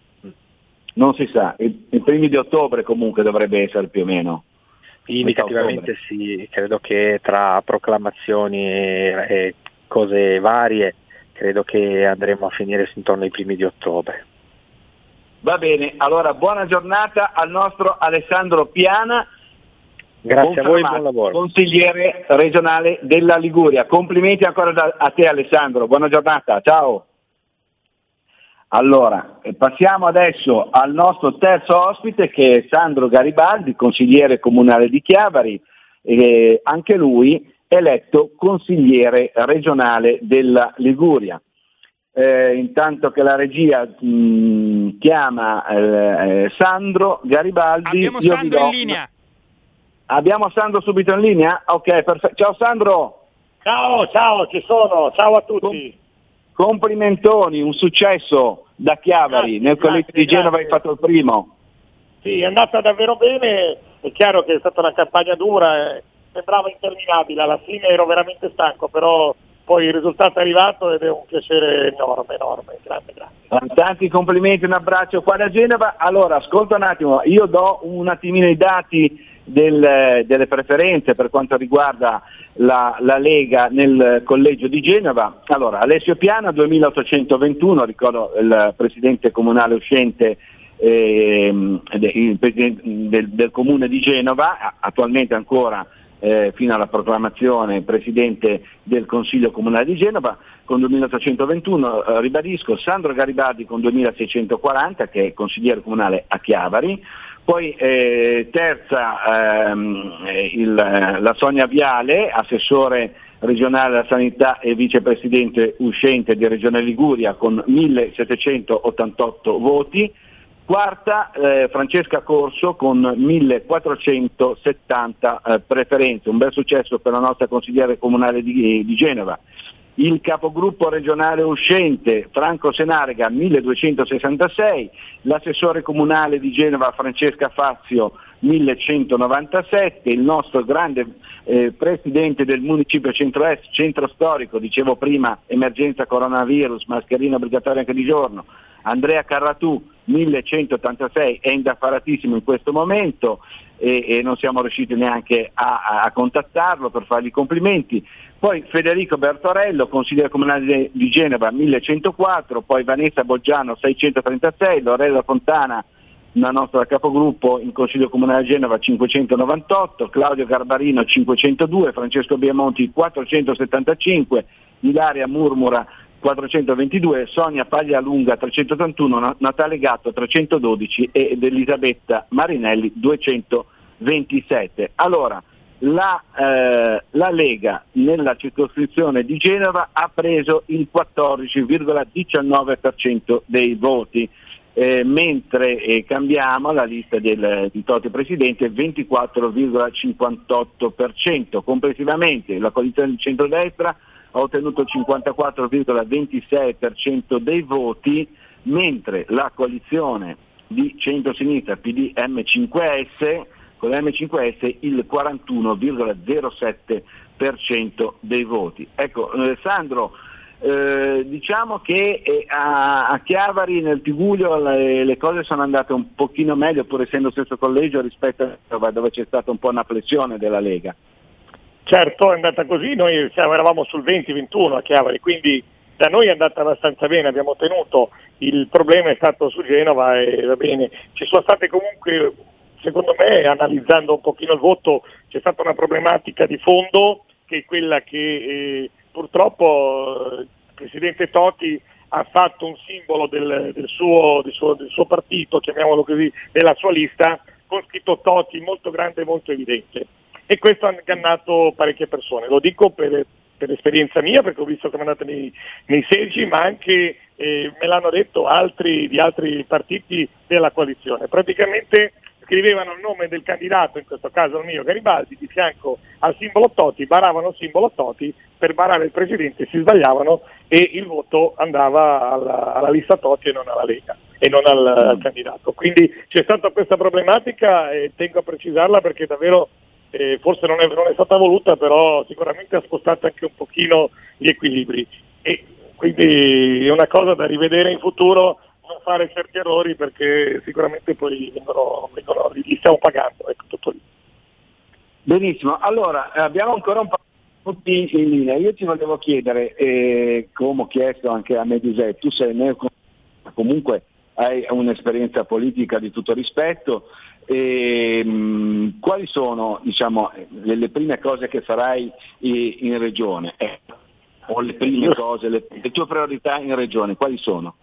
non si sa, i primi di ottobre comunque dovrebbe essere più o meno. Indicativamente sì, credo che tra proclamazioni e, e cose varie, credo che andremo a finire intorno ai primi di ottobre. Va bene, allora buona giornata al nostro Alessandro Piana. Grazie a voi, buon lavoro. Consigliere regionale della Liguria. Complimenti ancora da, a te Alessandro, buona giornata, ciao. Allora, eh, passiamo adesso al nostro terzo ospite che è Sandro Garibaldi, consigliere comunale di Chiavari, eh, anche lui eletto consigliere regionale della Liguria. Eh, intanto che la regia mh, mm, chiama eh, Sandro Garibaldi. Abbiamo Sandro in linea. Abbiamo Sandro subito in linea? Ok, perfetto. Ciao Sandro. Ciao, ciao, ci sono. Ciao a tutti. Complimentoni, un successo da Chiavari, grazie, nel collegio di Genova hai fatto il primo. Sì, è andata davvero bene, è chiaro che è stata una campagna dura, eh, sembrava interminabile, alla fine ero veramente stanco, però poi il risultato è arrivato ed è un piacere enorme, enorme, grande, grande. Tanti complimenti, un abbraccio qua da Genova. Allora, ascolta un attimo, io do un attimino i dati del, delle preferenze per quanto riguarda la, la, Lega nel collegio di Genova. Allora, Alessio Piana 2821, ricordo il presidente comunale uscente eh, del, del, comune di Genova, attualmente ancora eh, fino alla proclamazione presidente del Consiglio Comunale di Genova, con 2821 eh, ribadisco Sandro Garibaldi con 2640 che è consigliere comunale a Chiavari, poi eh, terza ehm, il, la Sonia Viale, assessore regionale della sanità e vicepresidente uscente di Regione Liguria con 1788 voti, quarta eh, Francesca Corso con 1470 eh, preferenze, un bel successo per la nostra consigliere comunale di, di Genova il capogruppo regionale uscente Franco Senarga 1266, l'assessore comunale di Genova Francesca Fazio 1197, il nostro grande eh, presidente del municipio centro-est, centro storico, dicevo prima emergenza coronavirus, mascherina obbligatoria anche di giorno, Andrea Carratù 1186 è indaffaratissimo in questo momento e, e non siamo riusciti neanche a, a, contattarlo per fargli i complimenti. Poi Federico Bertorello, consigliere comunale di Genova 1104, poi Vanessa Boggiano 636, Lorella Fontana la nostra capogruppo in Consiglio Comunale di Genova 598, Claudio Garbarino 502, Francesco Biamonti 475, Ilaria Murmura 422, Sonia Paglialunga 381, Natale Gatto 312 ed Elisabetta Marinelli 227. Allora, la, eh, la, Lega nella circoscrizione di Genova ha preso il 14,19% dei voti, eh, mentre eh, cambiamo la lista del, di Totti Presidente 24,58%. Complessivamente la coalizione di centrodestra ha ottenuto il 54,26% dei voti, mentre la coalizione di centro-sinistra PD M5S con l'M5S il 41,07% dei voti. Ecco, eh, Sandro, eh, diciamo che eh, a, a, Chiavari nel Tiguglio le, le, cose sono andate un pochino meglio, pur essendo stesso collegio, rispetto a dove c'è stata un po' una flessione della Lega. Certo, è andata così, noi siamo, eravamo sul 20-21 a Chiavari, quindi da noi è andata abbastanza bene, abbiamo tenuto, il problema è stato su Genova e va bene, ci sono state comunque secondo me, analizzando un pochino il voto, c'è stata una problematica di fondo che è quella che eh, purtroppo il Presidente Totti ha fatto un simbolo del, del, suo, del, suo, del, suo, partito, chiamiamolo così, della sua lista, con scritto Totti molto grande e molto evidente. E questo ha ingannato parecchie persone. Lo dico per, per esperienza mia, perché ho visto come è andata nei, nei seggi, ma anche eh, me l'hanno detto altri di altri partiti della coalizione. Praticamente scrivevano il nome del candidato, in questo caso il mio Garibaldi, di fianco al simbolo Toti, baravano il simbolo Toti per barare il presidente, si sbagliavano e il voto andava alla, alla lista Toti e non alla Lega e non al, al, candidato. Quindi c'è stata questa problematica e tengo a precisarla perché davvero eh, forse non è, non è, stata voluta, però sicuramente ha spostato anche un pochino gli equilibri. E quindi è una cosa da rivedere in futuro non fare certi errori perché sicuramente poi vengono, vengono, li stiamo pagando. Ecco, tutto lì. Benissimo, allora abbiamo ancora un po' tutti in linea. Io ti volevo chiedere, eh, come ho chiesto anche a Medusè, tu sei neo, comunque hai un'esperienza politica di tutto rispetto, e, mh, quali sono diciamo, le, le, prime cose che farai in, in regione? Eh, o le prime cose, le, le tue priorità in regione, quali sono?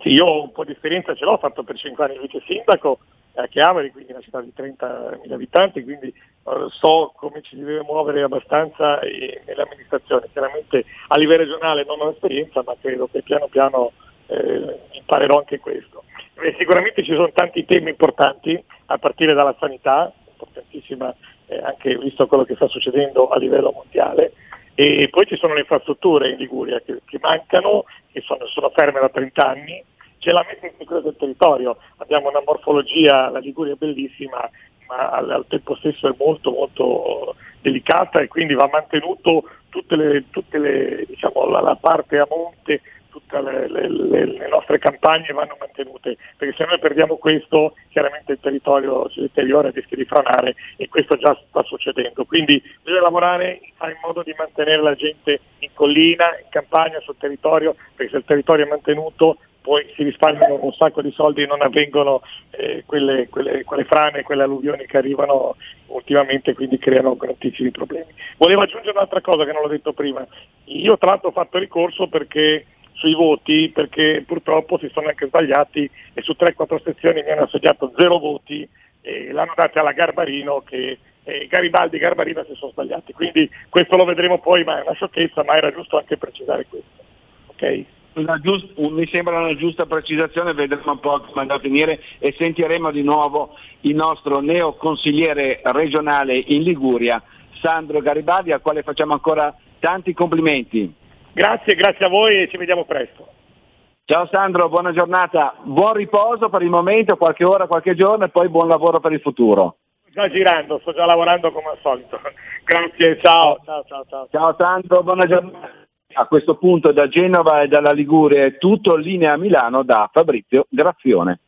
Sì, io ho un po' di esperienza, ce l'ho, ho fatto per 5 anni il vice sindaco a Chiavari, quindi una città di 30.000 abitanti, quindi uh, so come ci si deve muovere abbastanza eh, nell'amministrazione. Chiaramente a livello regionale non ho esperienza, ma credo che piano piano eh, imparerò anche questo. Eh, sicuramente ci sono tanti temi importanti, a partire dalla sanità, importantissima eh, anche visto quello che sta succedendo a livello mondiale, e poi ci sono le infrastrutture in Liguria che, che mancano, che sono, sono, ferme da 30 anni, c'è la messa in sicurezza del territorio, abbiamo una morfologia, la Liguria è bellissima, ma al, al tempo stesso è molto molto delicata e quindi va mantenuto tutte le, tutte le, diciamo, la, la parte a monte tutte le, le, le, nostre campagne vanno mantenute, perché se noi perdiamo questo chiaramente il territorio si deteriora e rischia di franare e questo già sta succedendo. Quindi bisogna lavorare, in modo di mantenere la gente in collina, in campagna, sul territorio, perché se il territorio è mantenuto poi si risparmiano un sacco di soldi e non avvengono eh, quelle, quelle, quelle, frane, quelle alluvioni che arrivano ultimamente, quindi creano grandissimi problemi. Volevo aggiungere un'altra cosa che non l'ho detto prima. Io tra l'altro ho fatto ricorso perché sui voti perché purtroppo si sono anche sbagliati e su 3-4 sezioni mi hanno assegnato zero voti e l'hanno data alla Garbarino che eh, Garibaldi e Garbarino si sono sbagliati. Quindi questo lo vedremo poi, ma è una sciocchezza, ma era giusto anche precisare questo. Okay? Giust- mi sembra una giusta precisazione, vedremo un po' come andrà a finire e sentiremo di nuovo il nostro neo consigliere regionale in Liguria, Sandro Garibaldi, al quale facciamo ancora tanti complimenti. Grazie, grazie a voi e ci vediamo presto. Ciao Sandro, buona giornata, buon riposo per il momento, qualche ora, qualche giorno e poi buon lavoro per il futuro. Sto già girando, sto già lavorando come al solito. Grazie, ciao. Ciao, ciao, ciao. ciao Sandro, buona giornata. A questo punto da Genova e dalla Liguria è tutto, linea a Milano da Fabrizio Graffione.